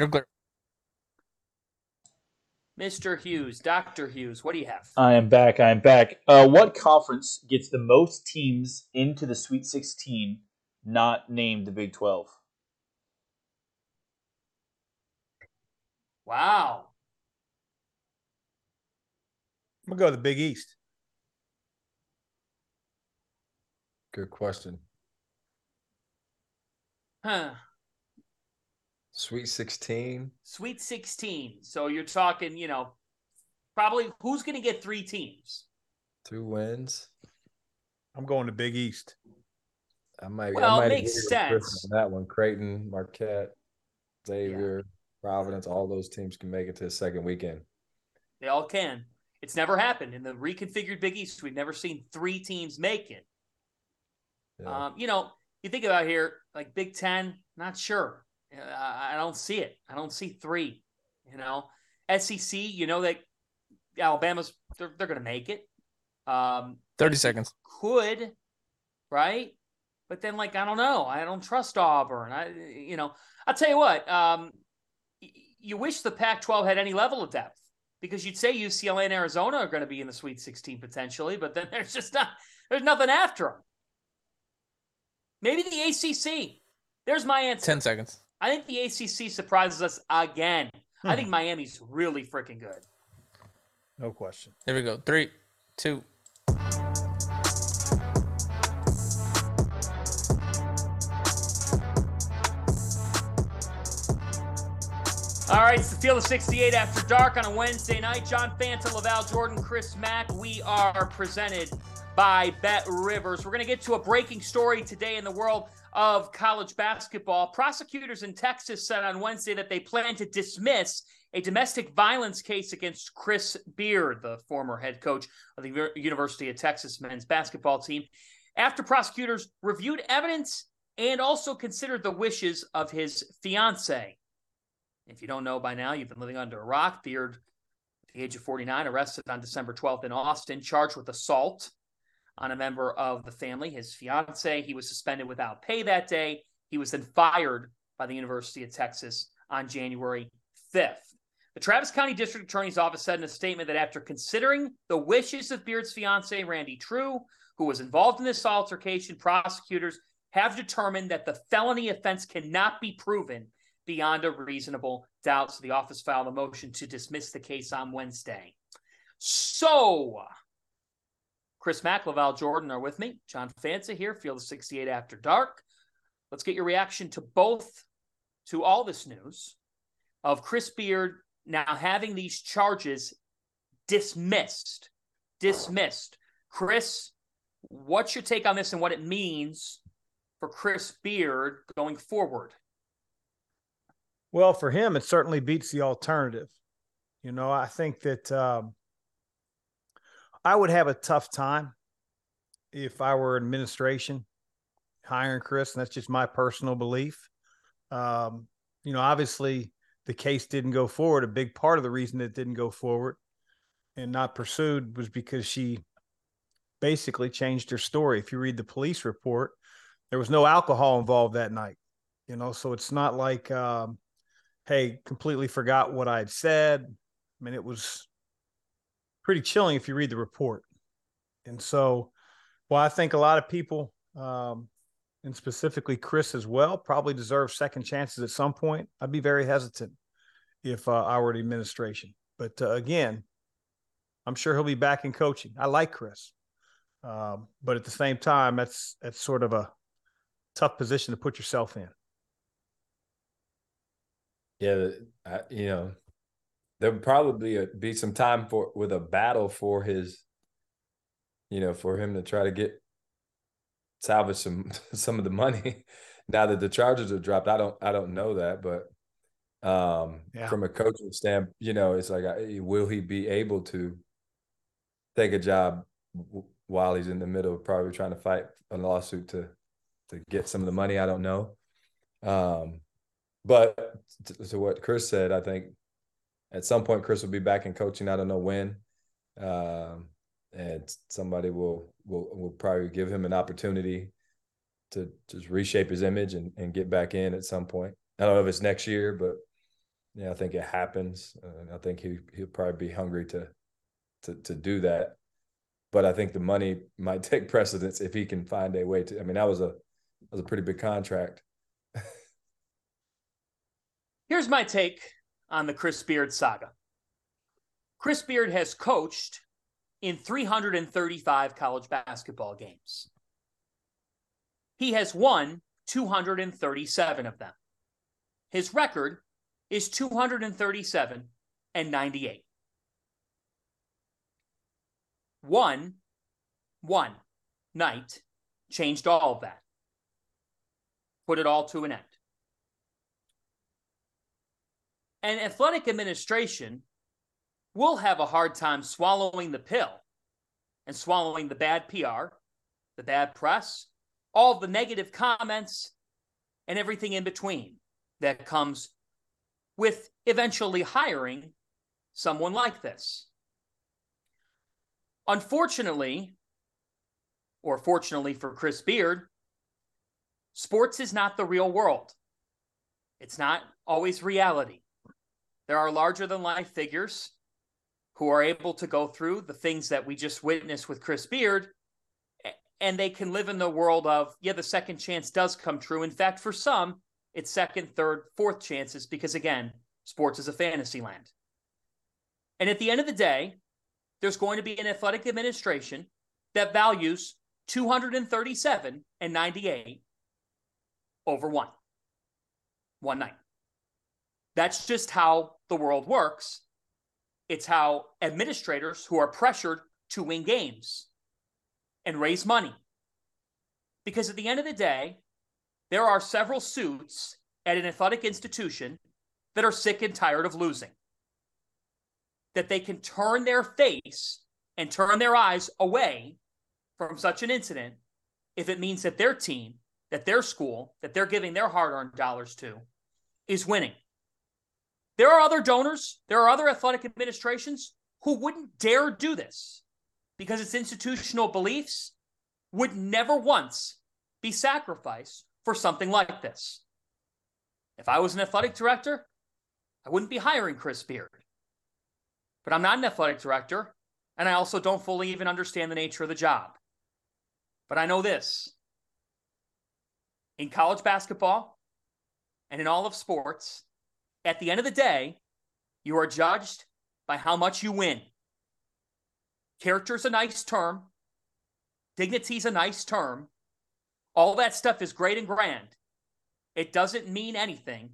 You're clear. Mr. Hughes, Dr. Hughes, what do you have? I am back. I am back. Uh, what conference gets the most teams into the Sweet 16 not named the Big 12? Wow. I'm going to go to the Big East. Good question. Huh. Sweet 16. Sweet 16. So you're talking, you know, probably who's going to get three teams? Two wins. I'm going to Big East. I might. Well, I might it makes sense. On that one, Creighton, Marquette, Xavier, yeah. Providence, all those teams can make it to the second weekend. They all can. It's never happened in the reconfigured Big East. We've never seen three teams make it. Yeah. Um, you know, you think about here, like Big Ten, not sure. I don't see it. I don't see three. You know, SEC. You know that Alabama's they're they're going to make it. Um, Thirty seconds could, right? But then, like, I don't know. I don't trust Auburn. I, you know, I'll tell you what. Um, you wish the Pac-12 had any level of depth because you'd say UCLA and Arizona are going to be in the Sweet 16 potentially, but then (laughs) there's just not. There's nothing after them. Maybe the ACC. There's my answer. Ten seconds. I think the ACC surprises us again. Hmm. I think Miami's really freaking good. No question. Here we go. Three, two. All right, it's the Field of 68 after dark on a Wednesday night. John Fanta, LaVall Jordan, Chris Mack. We are presented by Bet Rivers. We're going to get to a breaking story today in the world of college basketball. Prosecutors in Texas said on Wednesday that they plan to dismiss a domestic violence case against Chris Beard, the former head coach of the University of Texas men's basketball team, after prosecutors reviewed evidence and also considered the wishes of his fiancee. If you don't know by now, you've been living under a rock. Beard, at the age of 49, arrested on December 12th in Austin, charged with assault on a member of the family, his fiance. He was suspended without pay that day. He was then fired by the University of Texas on January 5th. The Travis County District Attorney's Office said in a statement that after considering the wishes of Beard's fiance, Randi Trew, who was involved in this altercation, prosecutors have determined that the felony offense cannot be proven beyond a reasonable doubt. So the office filed a motion to dismiss the case on Wednesday. So, Chris Mack, LaVall Jordan are with me. John Fanta here, Field of 68 After Dark. Let's get your reaction to both, to all this news of Chris Beard now having these charges dismissed. Dismissed. Chris, what's your take on this and what it means for Chris Beard going forward? Well, for him, it certainly beats the alternative. You know, I think that um, I would have a tough time if I were administration hiring Chris, and that's just my personal belief. Um, you know, obviously the case didn't go forward. A big part of the reason it didn't go forward and not pursued was because she basically changed her story. If you read the police report, there was no alcohol involved that night. You know, so it's not like um, hey, completely forgot what I'd said. I mean, it was pretty chilling if you read the report. And so, well, I think a lot of people, um, and specifically Chris as well, probably deserve second chances at some point. I'd be very hesitant if uh, I were the administration. But uh, again, I'm sure he'll be back in coaching. I like Chris, um, but at the same time, that's that's sort of a tough position to put yourself in. Yeah, I, you know, there'll probably be some time for with a battle for his, you know, for him to try to get salvage some (laughs) some of the money. (laughs) now that the charges are dropped, I don't I don't know that, but um, yeah. from a coaching stand, you know, it's like, will he be able to take a job while he's in the middle of probably trying to fight a lawsuit to to get some of the money? I don't know. Um, but to, to, what Chris said, I think at some point Chris will be back in coaching. I don't know when, um, and somebody will will will probably give him an opportunity to just reshape his image and, and get back in at some point. I don't know if it's next year, but yeah, I think it happens. I think he he'll probably be hungry to to to do that. But I think the money (laughs) might take precedence if he can find a way to. I mean, that was a that was a pretty big contract. (laughs) Here's my take on the Chris Beard saga. Chris Beard has coached in 335 college basketball games. He has won 237 of them. His record is 237 and 98. One, one night changed all of that, put it all to an end. And athletic administration will have a hard time swallowing the pill and swallowing the bad PR, the bad press, all the negative comments, and everything in between that comes with eventually hiring someone like this. Unfortunately, or fortunately for Chris Beard, sports is not the real world. It's not always reality. There are larger than life figures who are able to go through the things that we just witnessed with Chris Beard, and they can live in the world of, yeah, the second chance does come true. In fact, for some, it's second, third, fourth chances because, again, sports is a fantasy land. And at the end of the day, there's going to be an athletic administration that values 237 and 98 over one. One night. That's just how the world works. It's how administrators who are pressured to win games and raise money. Because at the end of the day, there are several suits at an athletic institution that are sick and tired of losing. That they can turn their face and turn their eyes away from such an incident if it means that their team, that their school, that they're giving their hard earned dollars to is winning. There are other donors, there are other athletic administrations who wouldn't dare do this because its institutional beliefs would never once be sacrificed for something like this. If I was an athletic director, I wouldn't be hiring Chris Beard. But I'm not an athletic director, and I also don't fully even understand the nature of the job. But I know this in college basketball and in all of sports, at the end of the day, you are judged by how much you win. Character is a nice term, dignity is a nice term. All that stuff is great and grand. It doesn't mean anything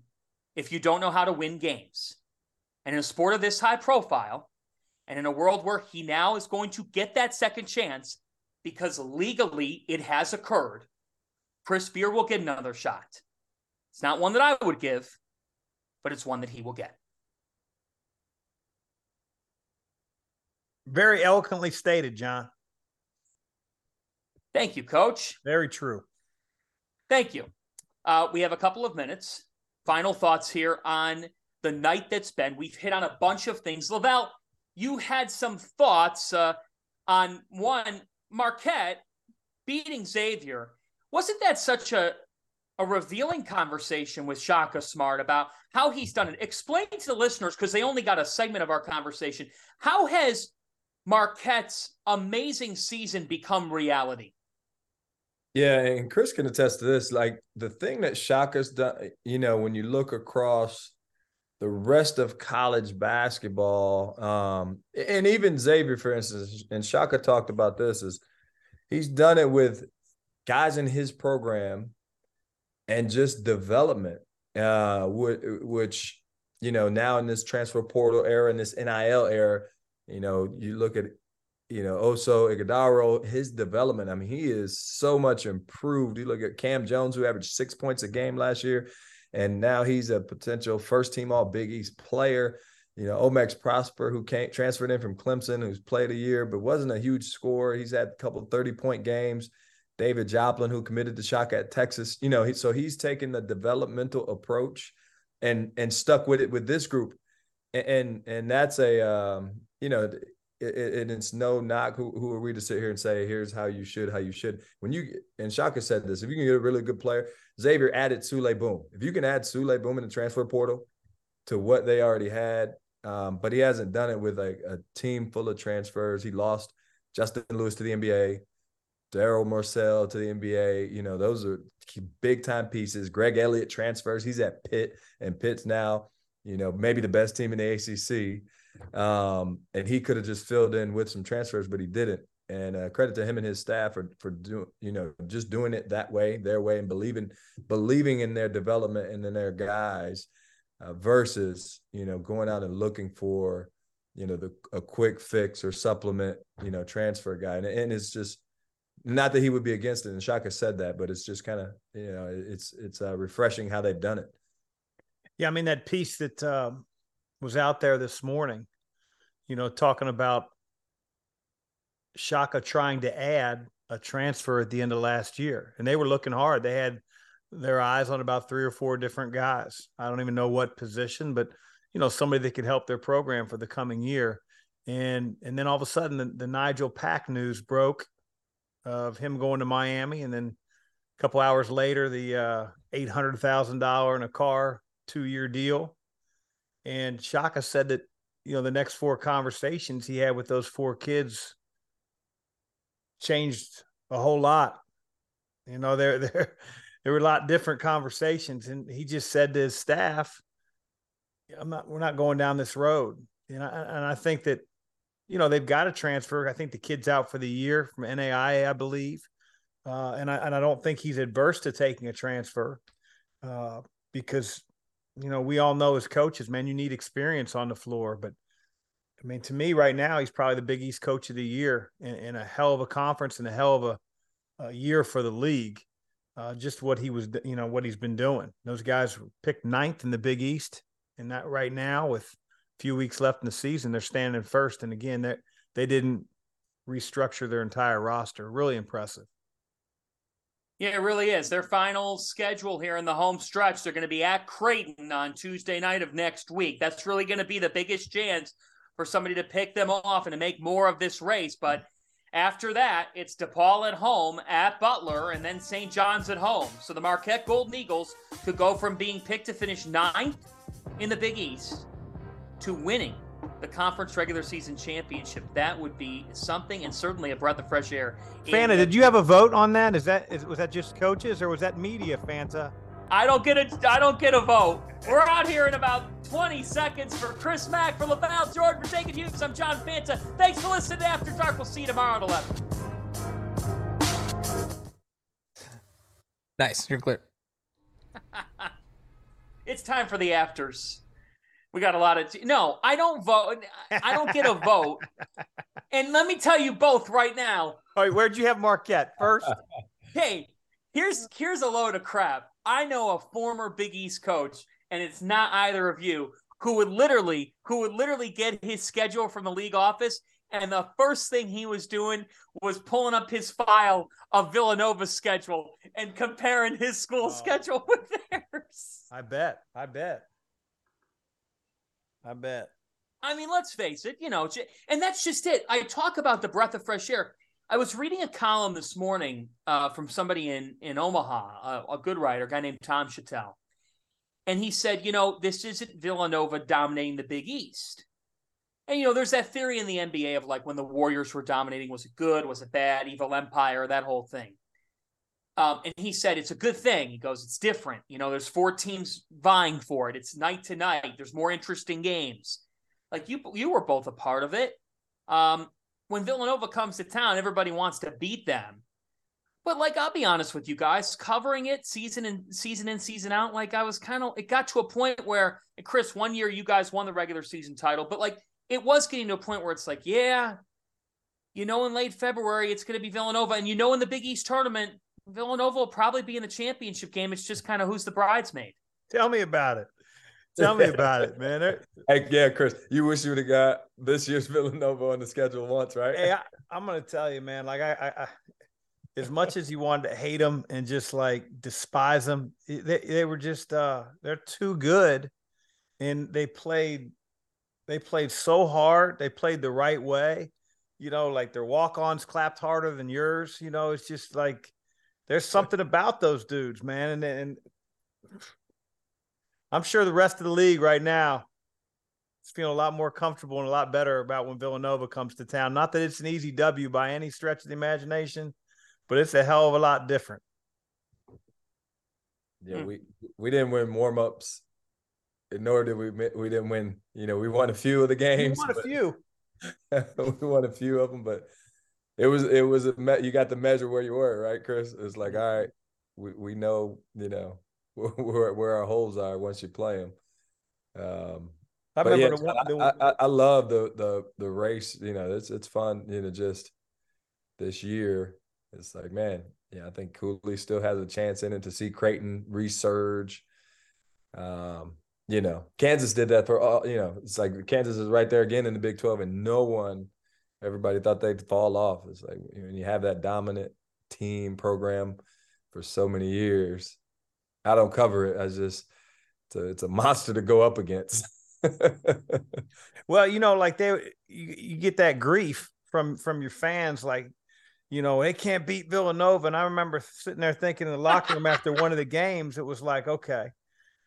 if you don't know how to win games. And in a sport of this high profile, and in a world where he now is going to get that second chance because legally it has occurred, Chris Beard will get another shot. It's not one that I would give, but it's one that he will get. Very eloquently stated, John. Thank you, coach. Very true. Thank you. Uh, we have a couple of minutes. Final thoughts here on the night that's been. We've hit on a bunch of things. LaVall, you had some thoughts uh, on one, Marquette beating Xavier. Wasn't that such a, a revealing conversation with Shaka Smart about how he's done it? Explain to the listeners, because they only got a segment of our conversation, how has Marquette's amazing season become reality? Yeah, and Chris can attest to this. Like the thing that Shaka's done, you know, when you look across the rest of college basketball, um, and even Xavier, for instance, and Shaka talked about this, is he's done it with guys in his program and just development, uh, which, you know, now in this transfer portal era, in this NIL era, you know, you look at you know, Oso Ighodaro, his development, I mean, he is so much improved. You look at Cam Jones, who averaged six points a game last year, and now he's a potential first team All Big East player. You know, Omax Prosper, who came transferred in from Clemson, who's played a year but wasn't a huge scorer. He's had a couple 30 point games. David Joplin, who committed to Shaka at Texas, you know, he, so he's taken the developmental approach and and stuck with it with this group, and and, and that's a um, you know it, it's no knock. Who, who are we to sit here and say, here's how you should, how you should. When you and Shaka said this, if you can get a really good player, Xavier added Souley Boum. If you can add Souley Boum in the transfer portal to what they already had, um, but he hasn't done it with a, a, team full of transfers. He lost Justin Lewis to the NBA, Darryl Morsell to the NBA. You know, those are big time pieces. Greg Elliott transfers. He's at Pitt, and Pitt's now, you know, maybe the best team in the ACC. Um, and he could have just filled in with some transfers, but he didn't. And uh, credit to him and his staff for for doing, you know, just doing it that way, their way, and believing believing in their development and in their guys, uh, versus you know going out and looking for you know the a quick fix or supplement, you know, transfer guy. And, and it's just not that he would be against it. And Shaka said that, but it's just kind of you know it's it's uh, refreshing how they've done it. Yeah, I mean that piece that um, was out there this morning, you know, talking about Shaka trying to add a transfer at the end of last year, and they were looking hard. They had their eyes on about three or four different guys. I don't even know what position, but you know, somebody that could help their program for the coming year. And and then all of a sudden, the, the Nigel Pack news broke of him going to Miami, and then a couple hours later, the uh, eight hundred thousand dollar in a car two year deal and Shaka said that, you know, the next four conversations he had with those four kids changed a whole lot. You know, there there there were a lot different conversations. And he just said to his staff, I'm not we're not going down this road. You know, and I think that, you know, they've got a transfer. I think the kid's out for the year from NAIA, I believe. Uh, and I and I don't think he's adverse to taking a transfer uh, because you know, we all know as coaches, man, you need experience on the floor, but I mean, to me, right now, he's probably the Big East Coach of the Year in, in a hell of a conference and a hell of a, a year for the league. Uh, just what he was, you know, what he's been doing. Those guys picked ninth in the Big East, and that right now, with few weeks left in the season, they're standing first. And again, they they didn't restructure their entire roster. Really impressive. Yeah, it really is. Their final schedule here in the home stretch, they're going to be at Creighton on Tuesday night of next week. That's really going to be the biggest chance for somebody to pick them off and to make more of this race. But after that, it's DePaul at home at Butler and then St. John's at home. So the Marquette Golden Eagles could go from being picked to finish ninth in the Big East to winning the conference regular season championship. That would be something and certainly a breath of fresh air. Fanta, did you have a vote on that? Is that is, was that just coaches or was that media, Fanta? I don't get a I don't get a vote. We're out here in about 20 seconds for Chris Mack, for LaVall Jordan, for taking Hughes. I'm John Fanta. Thanks for listening to After Dark. We'll see you tomorrow at 11. Nice. You're clear. (laughs) it's time for the afters. We got a lot of. T- no, I don't vote. I don't get a vote. (laughs) and let me tell you both right now. All right, where'd you have Marquette first? (laughs) hey, here's here's a load of crap. I know a former Big East coach, and it's not either of you, who would literally who would literally get his schedule from the league office, and the first thing he was doing was pulling up his file of Villanova's schedule and comparing his school oh. schedule (laughs) with theirs. I bet. I bet. I bet. I mean, let's face it, you know, and that's just it. I talk about the breath of fresh air. I was reading a column this morning uh, from somebody in in Omaha, a, a good writer, a guy named Tom Shatel, and he said, you know, this isn't Villanova dominating the Big East. And you know, there's that theory in the NBA of like when the Warriors were dominating, was it good, was it bad, evil empire, that whole thing. Um, and he said it's a good thing. He goes, it's different. You know, there's four teams vying for it. It's night to night. There's more interesting games. Like you, you were both a part of it. Um, when Villanova comes to town, everybody wants to beat them. But like, I'll be honest with you guys, covering it season and season in, season out, like I was kind of, it got to a point where, Chris, one year you guys won the regular season title, but like it was getting to a point where it's like, yeah, you know, in late February, it's going to be Villanova. And you know, in the Big East tournament, Villanova will probably be in the championship game. It's just kind of who's the bridesmaid. Tell me about it. Tell me about it, man. (laughs) Hey, yeah, Chris, you wish you would have got this year's (laughs) Villanova on the schedule once, right? Hey, I, am gonna tell you, man. Like I, I, I, as much as you wanted to hate them and just like despise them, they, they were just uh they're too good, and they played, they played so hard. They played the right way. You know, like their walk-ons clapped harder than yours. You know, it's just like there's something about those dudes, man. And, and I'm sure the rest of the league right now is feeling a lot more comfortable and a lot better about when Villanova comes to town. Not that it's an easy W by any stretch of the imagination, but it's a hell of a lot different. Yeah, hmm. we we didn't win warm ups, nor did we we didn't win. You know, we won a few of the games. We won a few. (laughs) we won a few of them, but it was it was a me- you got to measure where you were, right, Chris? It's like, all right, we, we know, you know, (laughs) where where our holes are once you play them. Um, I remember yeah, the, the, I, I, I, love the the the race. You know, it's it's fun. You know, just this year, it's like, man, yeah, I think Cooley still has a chance in it to see Creighton resurge. Um, you know, Kansas did that for all. You know, it's like Kansas is right there again in the Big Twelve, and no one everybody thought they'd fall off. It's like when you have that dominant team program for so many years. I don't cover it. I just it's a, it's a (laughs) monster to go up against. (laughs) well, you know, like they you, you get that grief from from your fans, like you know they can't beat Villanova. And I remember sitting there thinking in the locker room after one of the games, it was like, okay,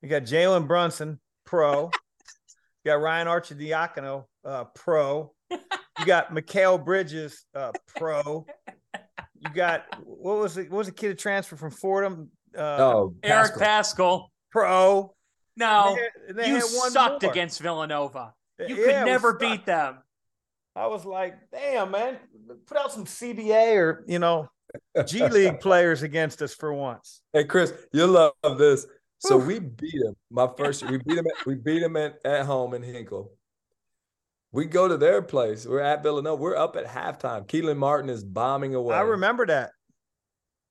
you got Jalen Brunson, pro, you got Ryan Arcidiacono, uh, pro, you got Mikal Bridges, uh, pro. You got what was it? What was the kid that transferred from Fordham? Uh, oh, Eric Paschall, pro. No, they they you sucked more. against Villanova. You yeah, could never beat them. I was like, damn, man, put out some CBA or you know, G (laughs) League players against us for once. Hey, Chris, you'll love this. So we beat him. My first, we beat him. At, we beat him at, at home in Hinkle We go to their place. We're at Villanova. We're up at halftime. Kelan Martin is bombing away. I remember that.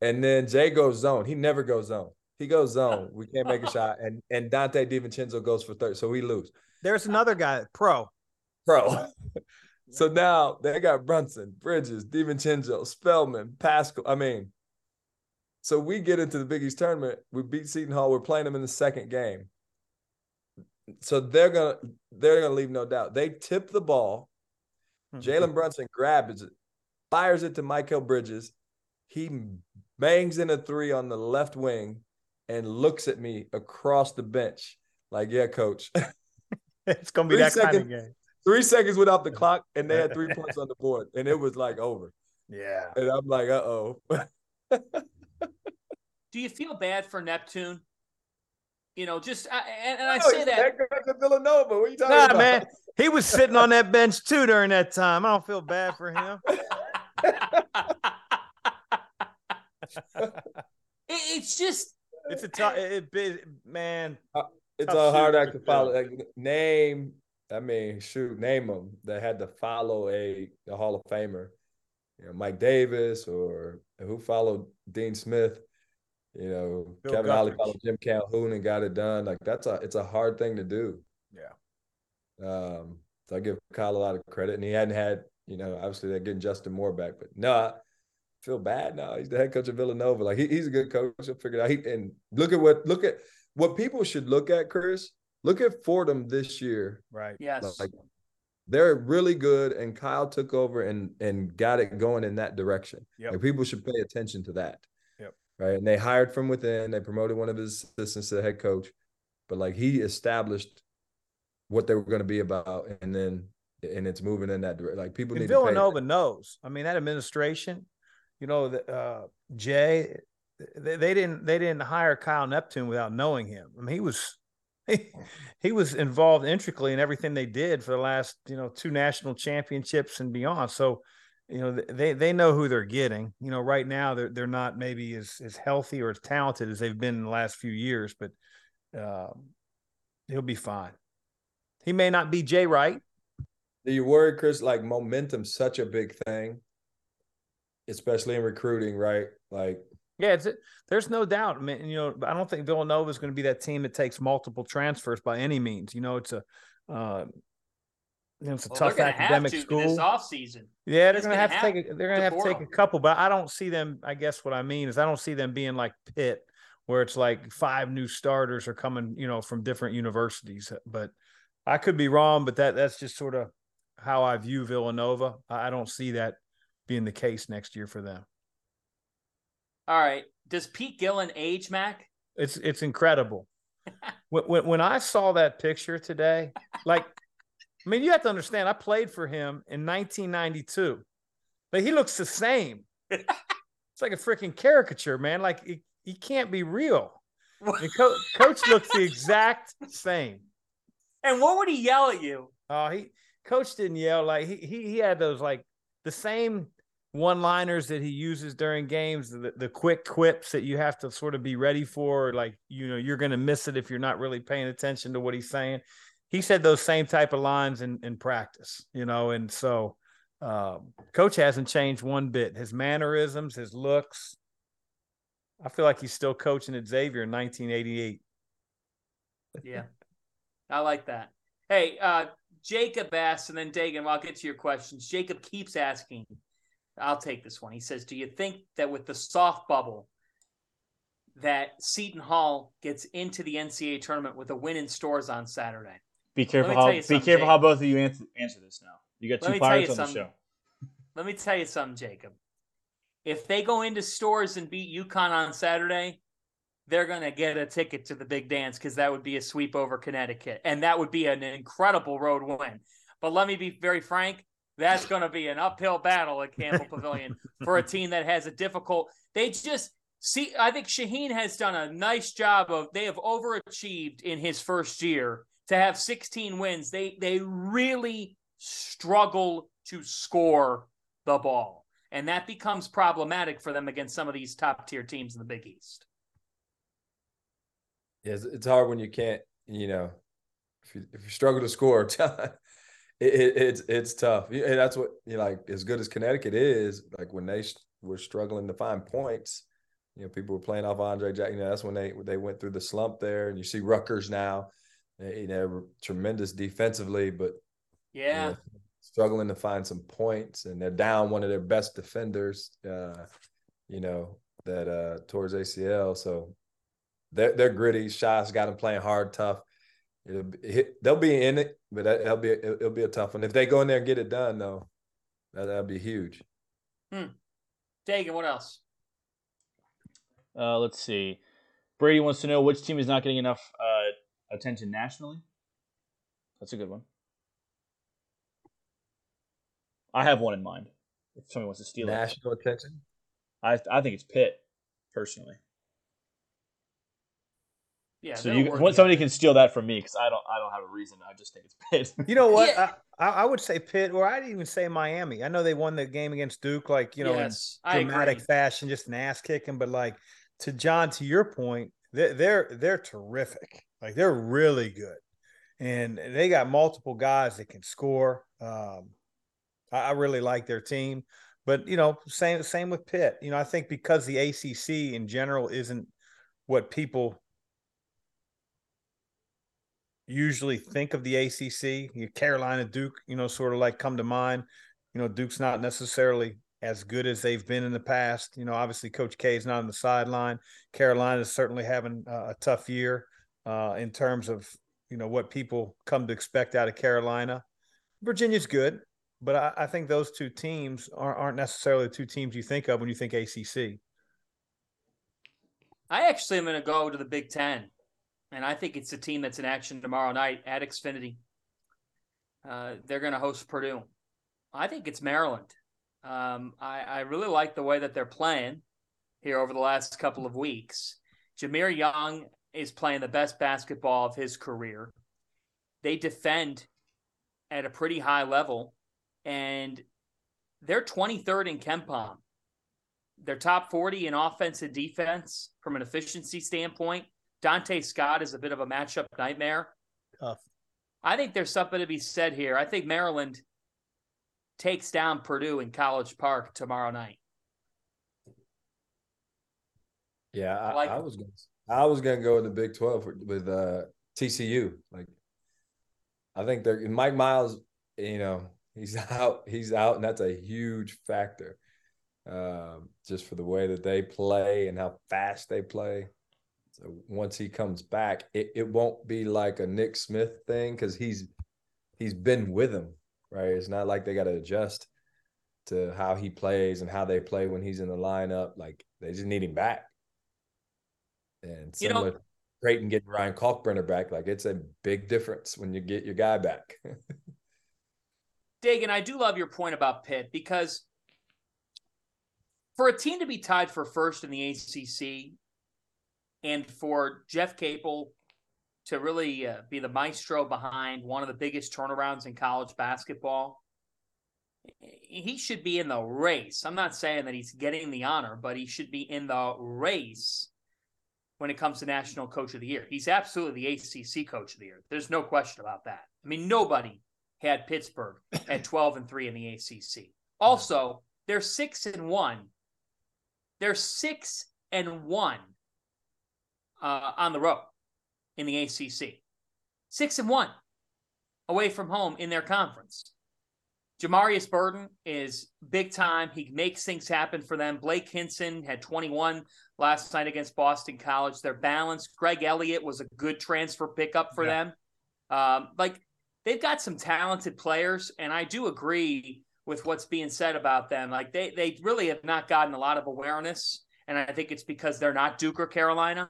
And then Jay goes zone. He never goes zone. He goes zone. We can't make a (laughs) shot. And and Donte DiVincenzo goes for third. So we lose. There's another guy, pro. Pro. (laughs) so now they got Brunson, Bridges, DiVincenzo, Spellman, Paschall. I mean, so we get into the Big East tournament. We beat Seton Hall. We're playing them in the second game. So they're gonna they're gonna leave no doubt. They tip the ball. Jalen Brunson grabs it, fires it to Mikal Bridges. He bangs in a three on the left wing and looks at me across the bench like, "Yeah, coach." (laughs) it's gonna be that seconds, kind of game. Three seconds without the clock, and they had three (laughs) points on the board, and it was like over. Yeah, and I'm like, "Uh oh." (laughs) Do you feel bad for Neptune? You know, just I, and, and I say that. that Villanova. What are you talking nah, about? man, he was sitting on that bench too during that time. I don't feel bad for him. (laughs) (laughs) it, it's just it's a tough it, it, man uh, it's a hard act to follow like, name i mean shoot name them that had to follow a, a hall of famer you know mike davis or who followed dean smith you know Bill kevin ollie followed jim calhoun and got it done like that's a it's a hard thing to do yeah um so i give kyle a lot of credit and he hadn't had you know obviously they're getting justin moore back but no I, feel bad now. He's the head coach of Villanova. Like he, he's a good coach. He'll figure it out. He, and look at what look at what people should look at, Chris. Look at Fordham this year. Right. Yes. Like they're really good, and Kyle took over and and got it going in that direction. Yep. Like people should pay attention to that. Right. And they hired from within. They promoted one of his assistants to the head coach, but like he established what they were going to be about, and then and it's moving in that direction. Like people and need Villanova knows. I mean, that administration you know, uh, Jay, they, they, didn't they didn't hire Kyle Neptune without knowing him. I mean, he was he, (laughs) he was involved intricately in everything they did for the last you know two national championships and beyond. So, you know, they they know who they're getting. You know, right now they're they're not maybe as as healthy or as talented as they've been in the last few years, but uh, he'll be fine. He may not be Jay Wright. Do you worry, Chris? Like momentum's such a big thing especially in recruiting, right? Like, yeah, it's there's no doubt. I mean, you know, I don't think Villanova is going to be that team that takes multiple transfers by any means. You know, it's a uh, you know, it's a well, tough academic school. This off season. Yeah, they're going to have to take. A, they're going to have to take a couple, but I don't see them. I guess what I mean is I don't see them being like Pitt, where it's like five new starters are coming, you know, from different universities. But I could be wrong, but that that's just sort of how I view Villanova. I don't see that being the case next year for them. All right. Does Pete Gillen age, Mack? It's it's incredible. (laughs) when, when, when I saw that picture today, like, I mean, you have to understand. I played for him in 1992, but he looks the same. (laughs) it's like a freaking caricature, man. Like he, he can't be real. Co- coach looks the exact same. And what would he yell at you? Oh, he coach didn't yell like he he, he had those like the same one liners that he uses during games, the, the quick quips that you have to sort of be ready for, like, you know, you're going to miss it if you're not really paying attention to what he's saying. He said those same type of lines in, in practice, you know, and so um, coach hasn't changed one bit. His mannerisms, his looks. I feel like he's still coaching at Xavier in 1988. Yeah, I like that. Hey, uh, Jacob asks, and then Dagan, I'll get to your questions. Jacob keeps asking, I'll take this one. He says, "Do you think that with the soft bubble, that Seton Hall gets into the NCAA tournament with a win in Storrs on Saturday?" Be careful how be careful Jacob. how both of you answer, answer this now. You got two pirates on the show. Let me tell you something, Jacob. If they go into Storrs and beat UConn on Saturday, they're going to get a ticket to the big dance because that would be a sweep over Connecticut. And that would be an incredible road win. But let me be very frank that's going to be an uphill battle at Gampel (laughs) Pavilion for a team that has a difficult. They just see. I think Shaheen has done a nice job of. They have overachieved in his first year to have 16 wins. They they really struggle to score the ball, and that becomes problematic for them against some of these top tier teams in the Big East. Yeah, it's hard when you can't. You know, if you, if you struggle to score, (laughs) it, it, it's it's tough. And that's what you like as good as Connecticut is. Like when they were struggling to find points, you know, people were playing off Andre Jack. You know, that's when they they went through the slump there. And you see Rutgers now, you know, tremendous defensively, but yeah, you know, struggling to find some points, and they're down one of their best defenders. Uh, you know that uh towards ACL, so they're they're gritty. Shots got them playing hard, tough. It'll be, they'll be in it, but that, will be it'll be a tough one. If they go in there and get it done, though, that that'll be huge. Hmm. Dagan, what else? Uh, let's see. Brady wants to know which team is not getting enough uh, attention nationally. That's a good one. I have one in mind. If somebody wants to steal national it. attention, I I think it's Pitt, personally. Yeah. So you somebody can steal that from me because I don't I don't have a reason. I just think it's Pitt. (laughs) You know what? Yeah. I, I, would say Pitt, or I'd even say Miami. I know they won the game against Duke, like you know, yes, in dramatic fashion, just an ass kicking. But like to John, to your point, they're they're, terrific. Like they're really good, and they got multiple guys that can score. Um, I, I really like their team. But you know, same same with Pitt. You know, I think because the ACC in general isn't what people usually think of the ACC. Carolina, Duke, you know, sort of like come to mind. You know, Duke's not necessarily as good as they've been in the past. You know, obviously Coach K is not on the sideline. Carolina is certainly having a tough year uh, in terms of you know what people come to expect out of Carolina. Virginia's good, but I, I think those two teams aren't, aren't necessarily the two teams you think of when you think ACC. I actually am going to go to the Big Ten and I think it's a team that's in action tomorrow night at Xfinity. Uh, they're going to host Purdue. I think it's Maryland. Um, I, I, really like the way that they're playing here over the last couple of weeks. Jahmir Young is playing the best basketball of his career. They defend at a pretty high level, and they're 23rd in KenPom. They're top 40 in offense and defense from an efficiency standpoint. Donta Scott is a bit of a matchup nightmare. Tough. I think there's something to be said here. I think Maryland takes down Purdue in College Park tomorrow night. Yeah, I, like I was gonna, I was gonna go in the Big Twelve with uh, TCU. Like, I think they're Mike Miles. You know, he's (laughs) out. He's out, and that's a huge factor. Um, just for the way that they play and how fast they play. So once he comes back, it, it won't be like a Nick Smith thing because he's he's been with him, right? It's not like they got to adjust to how he plays and how they play when he's in the lineup. Like they just need him back. And similar you know, Creighton getting Ryan Kalkbrenner back, like it's a big difference when you get your guy back. (laughs) Dagan, I do love your point about Pitt because for a team to be tied for first in the ACC, and for Jeff Capel to really uh, be the maestro behind one of the biggest turnarounds in college basketball, he should be in the race. I'm not saying that he's getting the honor, but he should be in the race when it comes to National Coach of the Year. He's absolutely the ACC Coach of the Year. There's no question about that. I mean, nobody had Pittsburgh (clears throat) at 12 and 3 in the ACC. Also, they're 6 and 1. They're 6 and 1 uh, on the road in the ACC. Six and one away from home in their conference. Jamarius Burton is big time. He makes things happen for them. Blake Hinson had 21 last night against Boston College. They're balanced. Greg Elliott was a good transfer pickup for yeah. them. Um, like they've got some talented players, and I do agree with what's being said about them. Like they they really have not gotten a lot of awareness, and I think it's because they're not Duke or Carolina.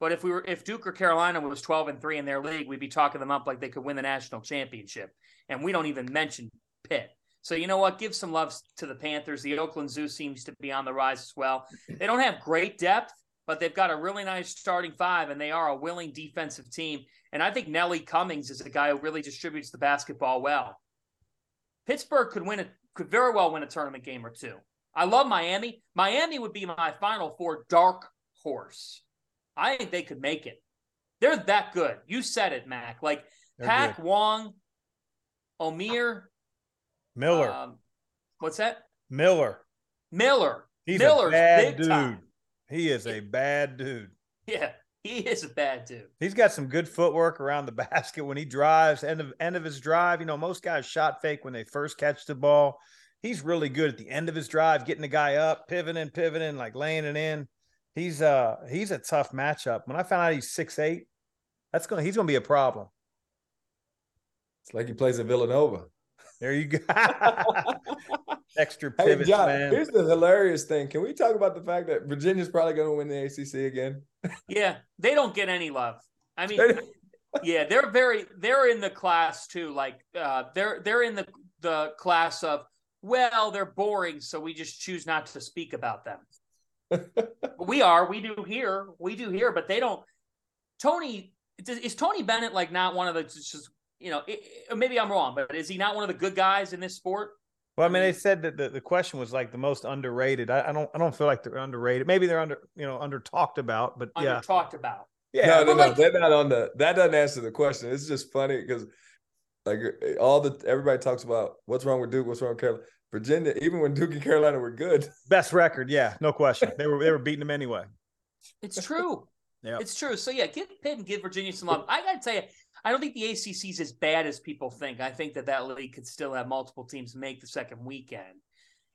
But if we were if Duke or Carolina was 12 and 3 in their league, we'd be talking them up like they could win the national championship. And we don't even mention Pitt. So you know what? Give some love to the Panthers. The Oakland Zoo seems to be on the rise as well. They don't have great depth, but they've got a really nice starting five, and they are a willing defensive team. And I think Nelly Cummings is a guy who really distributes the basketball well. Pittsburgh could win it, could very well win a tournament game or two. I love Miami. Miami would be my final four dark horse. I think they could make it. They're that good. You said it, Mack. Like They're Pack good. Wong, Omier, Miller. Um, what's that? Miller. Miller. He's Miller's a bad big dude. time. He is a bad dude. Yeah, he is a bad dude. He's got some good footwork around the (laughs) basket when he drives. End of end of his drive, you know, most guys shot fake when they first catch the ball. He's really good at the end of his drive, getting the guy up, pivoting, pivoting, like laying it in. He's uh he's a tough matchup. When I found out he's six eight, that's gonna he's gonna be a problem. It's like he plays at Villanova. There you go. (laughs) (laughs) Extra Hey, pivots, John, man. here's the hilarious thing. Can we talk about the fact that Virginia's probably going to win the ACC again? (laughs) Yeah, they don't get any love. I mean, yeah, they're very they're in the class too. Like uh, they're they're in the the class of well, they're boring, so we just choose not to speak about them. We are, we do here, we do here, but they don't. Tony is Tony Bennett like not one of the just you know it, it- maybe I'm wrong, but is he not one of the good guys in this sport? Well, I mean, they mm-hmm. said that the, the question was like the most underrated. I, I don't I don't feel like they're underrated. Maybe they're under you know under talked about, but Under yeah, talked about. Yeah, no, no, no. like- they're not on the. That doesn't answer the question. It's just funny because, like, all the everybody talks about what's wrong with Duke, what's wrong with Carolina. Virginia, even when Duke and Carolina were good, (laughs) best record. Yeah, no question. They were they were beating them anyway. It's true. Yeah, It's true. So yeah, give Pitt and give Virginia some love. I got to tell you, I don't think the ACC is as bad as people think. I think that that league could still have multiple teams make the second weekend.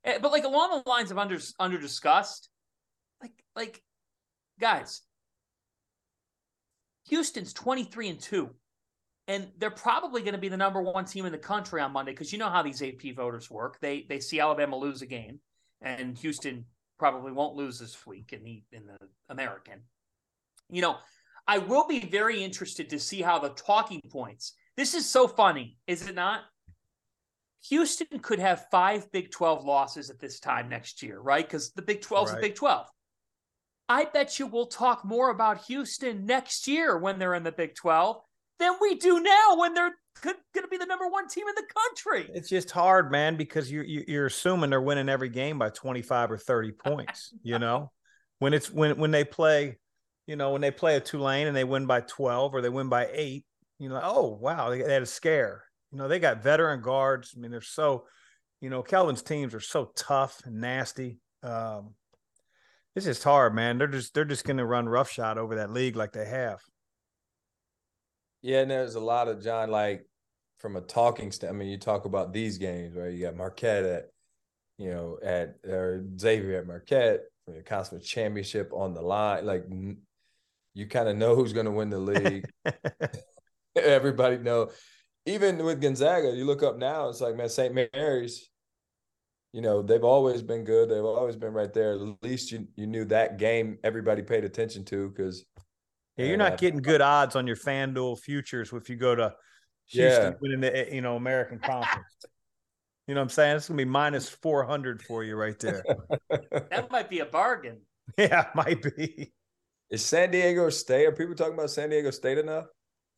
Eh, But like along the lines of under under discussed, like like guys, Houston's twenty three and two, and they're probably going to be the number one team in the country on Monday because you know how these AP voters work. They they see Alabama lose a game, and Houston probably won't lose this week in the in the American you know, I will be very interested to see how the talking points. This is so funny, is it not? Houston could have five Big 12 losses at this time next year, right? Because the Big 12 is the Big 12. I bet you we'll talk more about Houston next year when they're in the Big 12 than we do now when they're going to be the number one team in the country. It's just hard, man, because you're you- you're assuming they're winning every game by 25 or 30 (laughs) points. You know, when it's when when they play, you know, when they play a Tulane and they win by 12 or they win by eight, you know, oh wow, they, they had a scare. You know, they got veteran guards. I mean, they're so, you know, Kelvin's teams are so tough and nasty. Um, it's just hard, man. They're just they're just going to run roughshod over that league like they have. Yeah, and there's a lot of John, like from a talking stand. I mean, you talk about these games, right? You got Marquette at, you know, at or Xavier at Marquette for the conference championship on the line. Like, you kind of know who's going to win the league. (laughs) (laughs) Everybody know. Even with Gonzaga, you look up now, it's like man, St. Mary's. You know, they've always been good. They've always been right there. At least you you knew that game. Everybody paid attention to because Yeah, you're And, not uh, getting good odds on your FanDuel futures if you go to Houston Yeah. winning the you know American Conference. you know what I'm saying? It's gonna be minus four hundred for you right there. (laughs) That might be a bargain. (laughs) yeah, might be. Is San Diego State? Are people talking about San Diego State enough?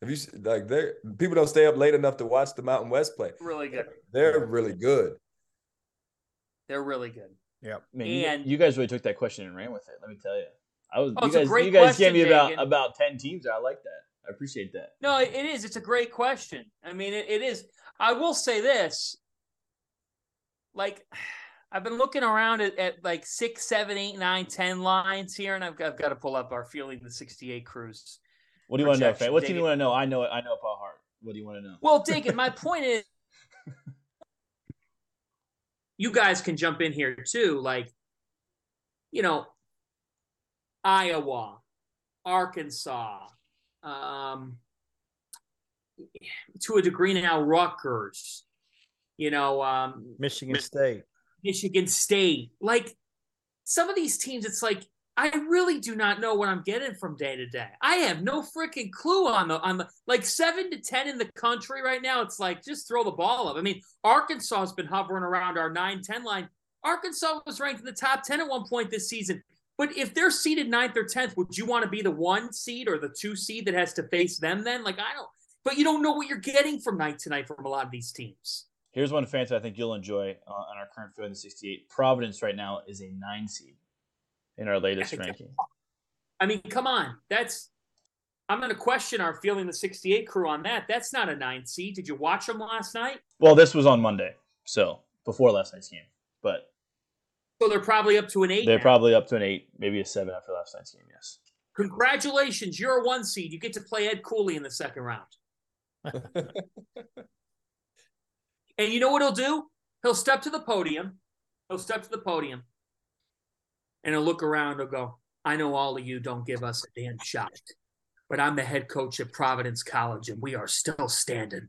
Have you like they people don't stay up late enough to watch the Mountain West play? Really good. They're really good. They're really good. Yeah. Man, you- And- you, guys really took that question and ran with it. Let me tell you, I was. Oh, you guys, you guys gave me about about ten teams. I like that. I appreciate that. No, it is. It's a great question. I mean, it, it is. I will say this. Like, (sighs) I've been looking around at, at like six, seven, eight, nine, ten lines here, and I've got, I've got to pull up our Fielding the 68 cruise. What do you want to know. Fran? What team do you want to know? I know it. I know it by heart. What do you want to know? Well, Dagan, my point is, (laughs) you guys can jump in here too. Like, you know, Iowa, Arkansas, um, to a degree now, Rutgers, you know, um, Michigan State. Michigan State. Like some of these teams, it's like I really do not know what I'm getting from day to day. I have no freaking clue on the on the like seven to ten in the country right now. It's like just throw the ball up. I mean, Arkansas has been hovering around our 9-10 line. Arkansas was ranked in the top 10 at one point this season. But if they're seeded ninth or tenth, would you want to be the one seed or the two seed that has to face them then? Like I don't but you don't know what you're getting from night to night from a lot of these teams. Here's one fantasy I think you'll enjoy uh, on our current Fielding the 68. Providence right now is a nine seed in our latest ranking. I mean, come on. That's I'm going to question our Fielding the 68 crew on that. That's not a nine seed. Did you watch them last night? Well, this was on Monday, so before last night's game. But so they're probably up to an eight. They're now. probably up to an eight, maybe a seven after last night's game. Yes. Congratulations, you're a one seed. You get to play Ed Cooley in the second round. (laughs) and you know what he'll do? He'll step to the podium. He'll step to the podium, and he'll look around. He'll go, "I know all of you don't give us a damn shot." but I'm the head coach at Providence College and we are still standing.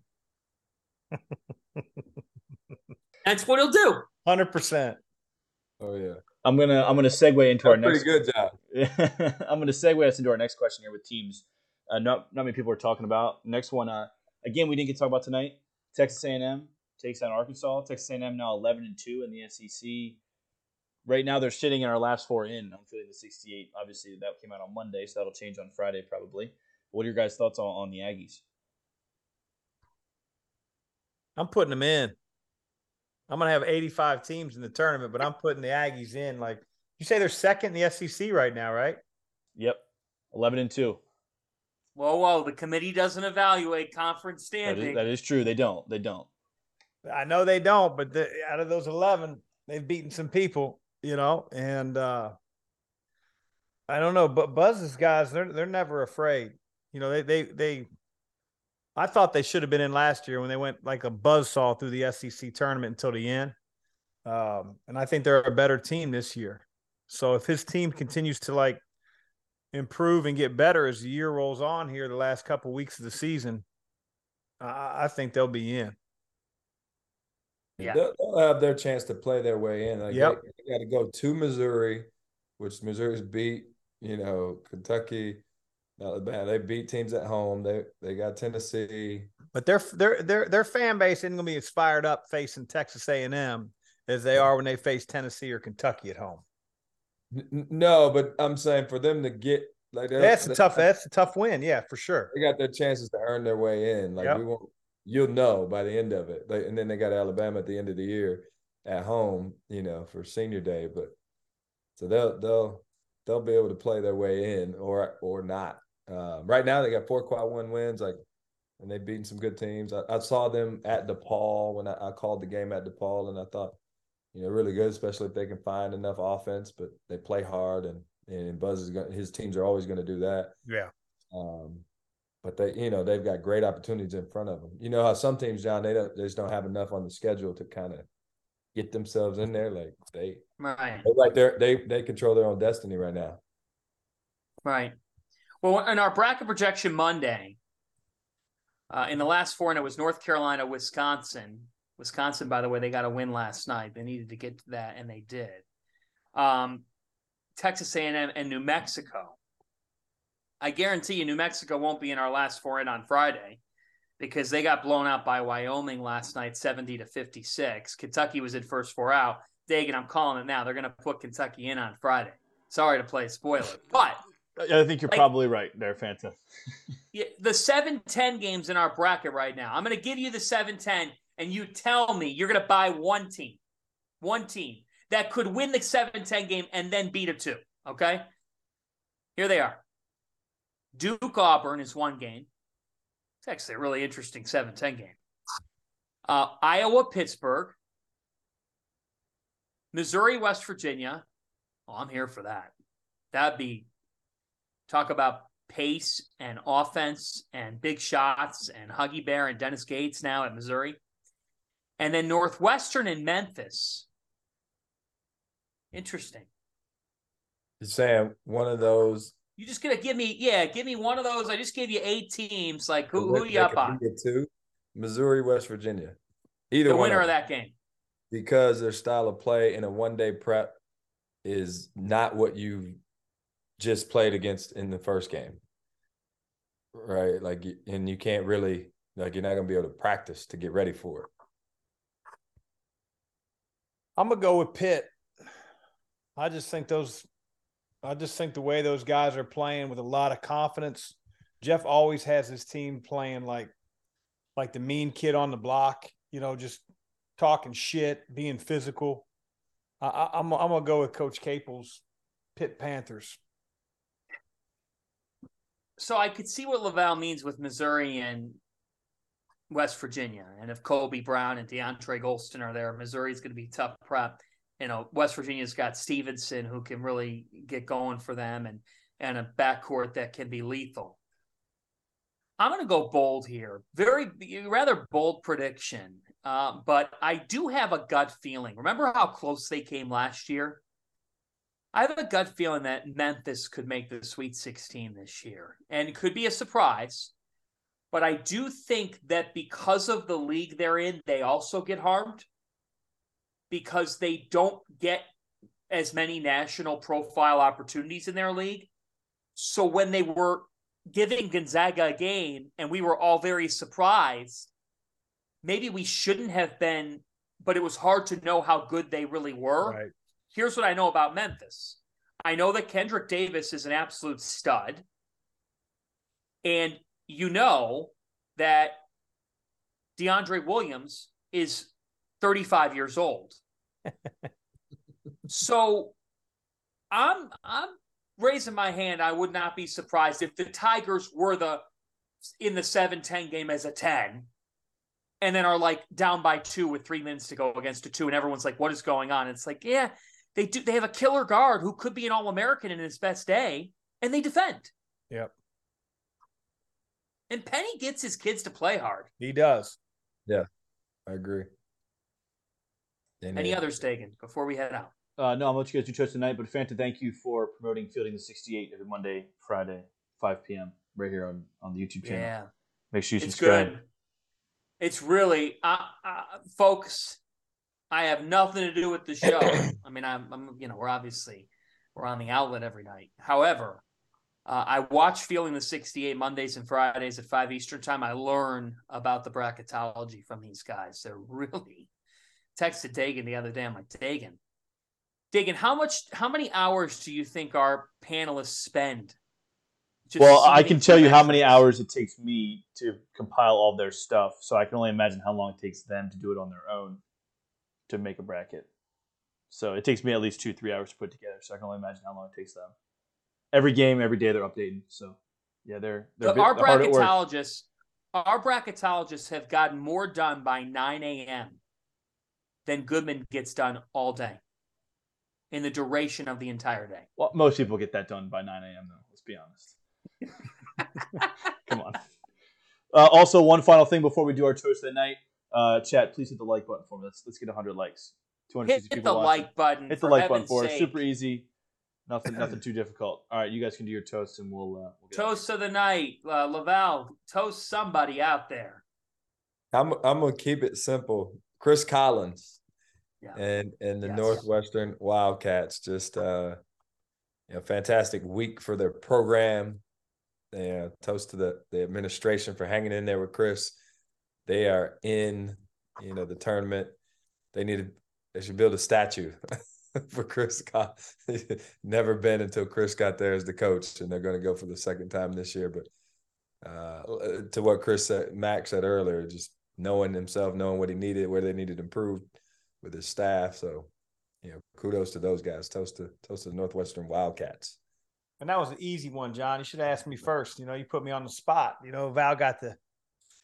(laughs) That's what he'll do. Hundred percent. Oh yeah. I'm gonna I'm gonna segue into That's our next. Pretty good job. (laughs) I'm gonna segue us into our next question here with teams. Uh, not not many people are talking about. Next one. Uh, again, we didn't get to talk about tonight. Texas A&M takes on Arkansas. Texas A&M now 11 and two in the SEC. Right now, they're sitting in our last four in. I'm Fielding the 68. Obviously, that came out on Monday, so that'll change on Friday probably. What are your guys' thoughts on, on the Aggies? I'm putting them in. I'm gonna have 85 teams in the tournament, but I'm putting the Aggies in. Like you say, they're second in the SEC right now, right? Yep, 11 and two. Whoa, whoa! The committee doesn't evaluate conference standing. That is, that is true. They don't. They don't. I know they don't, but the, out of those 11, they've beaten some people, you know, and uh I don't know, but Buzz's guys, they're they're never afraid. You know, they they they I thought they should have been in last year when they went like a buzz saw through the SEC tournament until the end. Um, and I think they're a better team this year. So if his team continues to like improve and get better as the year rolls on here, the last couple weeks of the season, I, I think they'll be in. Yeah, they'll, they'll, have their chance to play their way in. Like yep. they, they got to go to Missouri, which Missouri's beat. You know, Kentucky, Alabama. They beat teams at home. They they got Tennessee. But their their their their fan base isn't going to be as fired up facing Texas A and M as they are when they face Tennessee or Kentucky at home. No, but I'm saying for them to get like that's a tough that's a tough win. Yeah, for sure. They got their chances to earn their way in. Like yep. we won't. You'll know by the end of it. Like, and then they got Alabama at the end of the year at home. You know, for senior day. But so they'll they'll they'll be able to play their way in or or not. Um, right now they got four quad one wins, like, and they've beaten some good teams. I, I saw them at DePaul when I, I, called the game at DePaul, and I thought, you know, really good, especially if they can find enough offense. But they play hard, and and Buzz is going. His teams are always going to do that. Yeah. Um, but they, you know, they've got great opportunities in front of them. You know how some teams, John, they don't, they just don't have enough on the schedule to kind of get themselves in there. Like they, right, like they right there, they they control their own destiny right now. Right. Well, in our bracket projection Monday, uh, in the last four, and it was North Carolina, Wisconsin. Wisconsin, by the way, they got a win last night. They needed to get to that, and they did. Um, Texas A&M and New Mexico. I guarantee you, New Mexico won't be in our last four in on Friday because they got blown out by Wyoming last night, seventy to fifty-six. Kentucky was in first four out. Dagan, I'm calling it now. They're going to put Kentucky in on Friday. Sorry to play spoiler, but I think you're like, probably right there, Fanta. (laughs) yeah, the 7-10 games in our bracket right now. I'm going to give you the 7-10, and you tell me you're going to buy one team, one team that could win the 7-10 game and then beat a two. Okay, here they are. Duke Auburn is one game. It's actually a really interesting 7-10 game. Uh, Iowa Pittsburgh, Missouri West Virginia. Oh, I'm here for that. That'd be talk about pace and offense and big shots and Huggy Bear and Dennis Gates now at Missouri. And then Northwestern and Memphis. Interesting. You're one of those. You just gonna give me, yeah, give me one of those. I just gave you eight teams. Like who, who you up on? Two, Missouri, West Virginia. Either the winner of, of that game. Because their style of play in a one day prep is not what you just played against in the first game. Right. Like, and you can't really, like, you're not to be able to practice to get ready for it. I'm to go with Pitt. I just think those, I just think the way those guys are playing with a lot of confidence. Jeff always has his team playing like, like the mean kid on the block, you know, just talking shit, being physical. I, I'm, I'm going to go with Coach Capel's Pitt Panthers. So I could see what LaVall means with Missouri and West Virginia. And if Kobe Brown and DeAndre Gholston are there, Missouri's going to be tough prep. You know, West Virginia's got Stevenson who can really get going for them and and a backcourt that can be lethal. I'm going to go bold here. Very rather bold prediction. Uh, but I do have a gut feeling. Remember how close they came last year? I have a gut feeling that Memphis could make the Sweet 16 this year, and it could be a surprise. But I do think that because of the league they're in, they also get harmed because they don't get as many national profile opportunities in their league. So when they were giving Gonzaga a game and we were all very surprised, maybe we shouldn't have been, but it was hard to know how good they really were. Right. Here's what I know about Memphis I know that Kendrick Davis is an absolute stud. And you know that DeAndre Williams is 35 years old. (laughs) so I'm I'm raising my hand. I would not be surprised if the Tigers were the in the 7-10 game as a 10 and then are like down by two with three minutes to go against a two, and everyone's like, "What is going on?" it's like, yeah, they do. They have a killer guard who could be an All American in his best day, and they defend. Yep. And Penny gets his kids to play hard. He does. Yeah, I agree. Any others, Dagan, before we head out? Uh, no, I'm let you guys do choice tonight. But Fanta, thank you for promoting Fielding the 68 every Monday, Friday, 5 p.m. right here on, on the YouTube channel. Yeah. Make sure you it's subscribe. Good. It's really, uh, uh, folks. I have nothing to do with the show. (clears throat) I mean, I'm, I'm, you know, we're obviously we're on the outlet every night. However, uh, I watch Fielding the 68 Mondays and Fridays at 5 Eastern Time. I learn about the bracketology from these guys. They're (laughs) really texted Dagan the other day. I'm like, Dagan, Dagan, how much, how many hours do you think our panelists spend? well, I can tell you how many hours it takes me to compile all their stuff, so I can only imagine how long it takes them to do it on their own to make a bracket. So it takes me at least two, three hours to put together. So I can only imagine how long it takes them. Every game, every day, they're updating. So yeah, they're they're, The- bit- our they're hard at work. bracketologists, our bracketologists have gotten more done by 9 a.m. than Goodman gets done all day in the duration of the entire day. Well, most people get that done by 9 a.m. though. Let's be honest. (laughs) Come on. Uh, also, one final thing before we do our toast of the night, uh, chat. Please hit the like button for me. Let's let's get 100 likes. 260 Hit people the watching. like button. Hit the for like button for us. Super easy. Nothing (clears throat) nothing too difficult. All right, you guys can do your toast, and we'll. Uh, we'll get Toast of the night, uh, LaVall. Toast somebody out there. I'm I'm gonna keep it simple. Chris Collins Yeah. and and the Yes. Northwestern Wildcats just uh you know fantastic week for their program. Yeah, toast to the the administration for hanging in there with Chris. They are in, you know, the tournament. They need to, they should build a statue (laughs) for Chris. Col- (laughs) Never been until Chris got there as the coach, and they're going to go for the second time this year. But uh, to what Chris said, Max said earlier, just knowing himself, knowing what he needed, where they needed improved with his staff. So, you know, kudos to those guys. Toast to toast to the Northwestern Wildcats. And that was an easy one, John. You should have asked me first. You know, you put me on the spot. You know, Val got the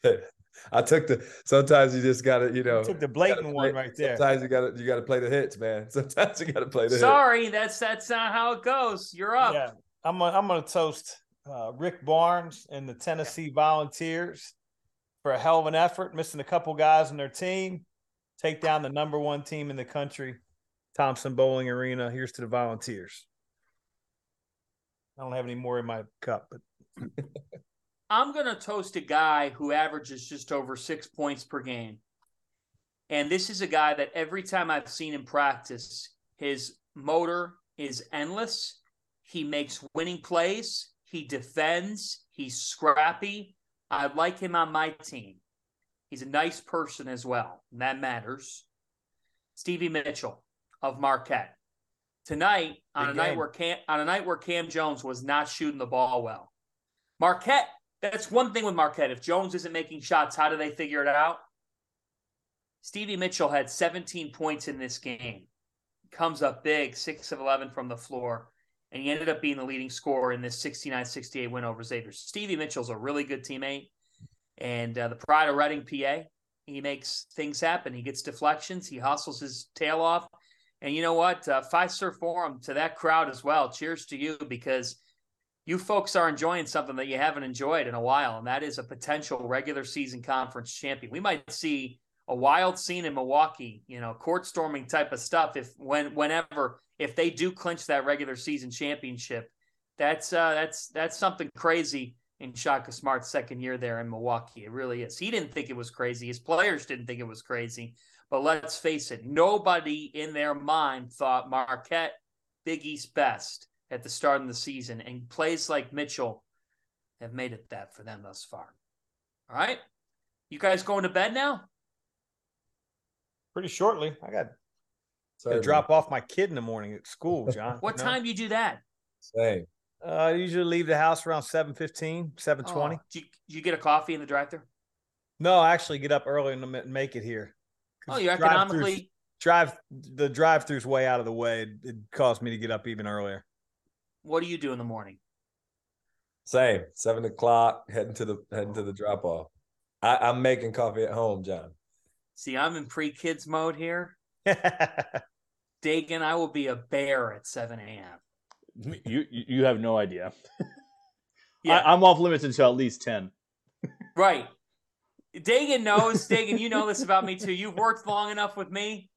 (laughs) I took the. Sometimes you just got to, you know, took the blatant gotta one right there. Sometimes you got to you got to play the hits, man. (laughs) Sometimes you got to play the hits. Sorry, that's that's not how it goes. You're up. Yeah, I'm gonna, I'm gonna toast uh, Rick Barnes and the Tennessee Volunteers for a hell of an effort, missing a couple guys in their team, take down the number one team in the country, Thompson Boling Arena. Here's to the Volunteers. I don't have any more in my cup, but (laughs) I'm going to toast a guy who averages just over six points per game. And this is a guy that every time I've seen him practice, his motor is endless. He makes winning plays. He defends. He's scrappy. I like him on my team. He's a nice person as well. And that matters. Stevie Mitchell of Marquette. Tonight, on Big a night where Cam on a night where Cam Jones was not shooting the ball well. Marquette, that's one thing with Marquette. If Jones isn't making shots, how do they figure it out? Stevie Mitchell had 17 points in this game. Comes up big, 6 of 11 from the floor. and he ended up being the leading scorer in this 69-68 win over Xavier. Stevie Mitchell's a really good teammate, and uh, the pride of Reading, PA. He makes things happen. He gets deflections. He hustles his tail off. And you know what? Uh, Fiserv Forum to that crowd as well. Cheers to you because you folks are enjoying something that you haven't enjoyed in a while, and that is a potential regular season conference champion. We might see a wild scene in Milwaukee, you know, court storming type of stuff. If when whenever if they do clinch that regular season championship, that's uh, that's that's something crazy in Shaka Smart's second year there in Milwaukee. It really is. He didn't think it was crazy. His players didn't think it was crazy. But let's face it, nobody in their mind thought Marquette Big East best at the start of the season, and plays like Mitchell have made it that for them thus far. All right, you guys going to bed now? Pretty shortly. I got to drop off my kid in the morning at school, (laughs) John. what time do you do that? Same. Uh, I usually leave the house around 7.15, 7.20. Oh, do, you, do you get a coffee in the drive-thru? No, I actually get up early and make it here. Oh, you're economically drive the drive-through's way out of the way. It, it caused me to get up even earlier. What do you do in the morning? Same, seven o'clock, heading to the heading to the oh. drop off. I'm making coffee at home, John. See, I'm in pre-kids mode here. (laughs) Dagan, I will be a bear at 7 a.m. You you have no idea. (laughs) yeah. I, I'm off limits until at least 10. Right. Dagan knows. Dagan, you know this about me too. You've worked long enough with me.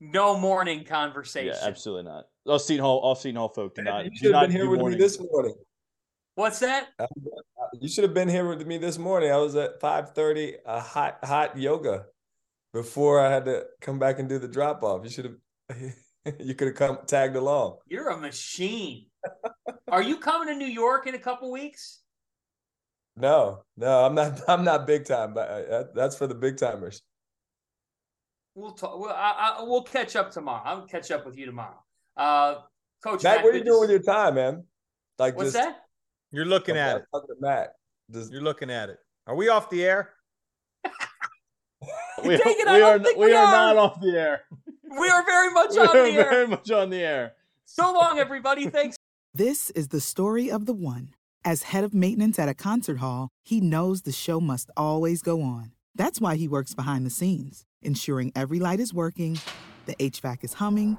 No morning conversation. Yeah, absolutely not. Us Seton Hall, us Seton Hall folk do not. You should have been here with morning. me this morning. What's that? You should have been here with me this morning. I was at five thirty, a hot hot yoga, before I had to come back and do the drop off. You should have. (laughs) you could have come tagged along. You're a machine. Are you coming to New York in a couple weeks? No, no, I'm not. (laughs) I'm not big time, but uh, that's for the big timers. We'll talk. We'll, I, I, we'll catch up tomorrow. I'll catch up with you tomorrow. Uh, Coach Mack, Mack what are you doing with your time, man? Like, what's just, that? You're looking at it, Matt. Just, You're looking at it. Are we off the air? we, (laughs) Take it, we I are, don't think we we are are. not off the air. We are very (laughs) much We on the air. very much on the air. So long, everybody. Thanks. (laughs) This is the story of the one. As head of maintenance at a concert hall, he knows the show must always go on. That's why he works behind the scenes, ensuring every light is working, the HVAC is humming,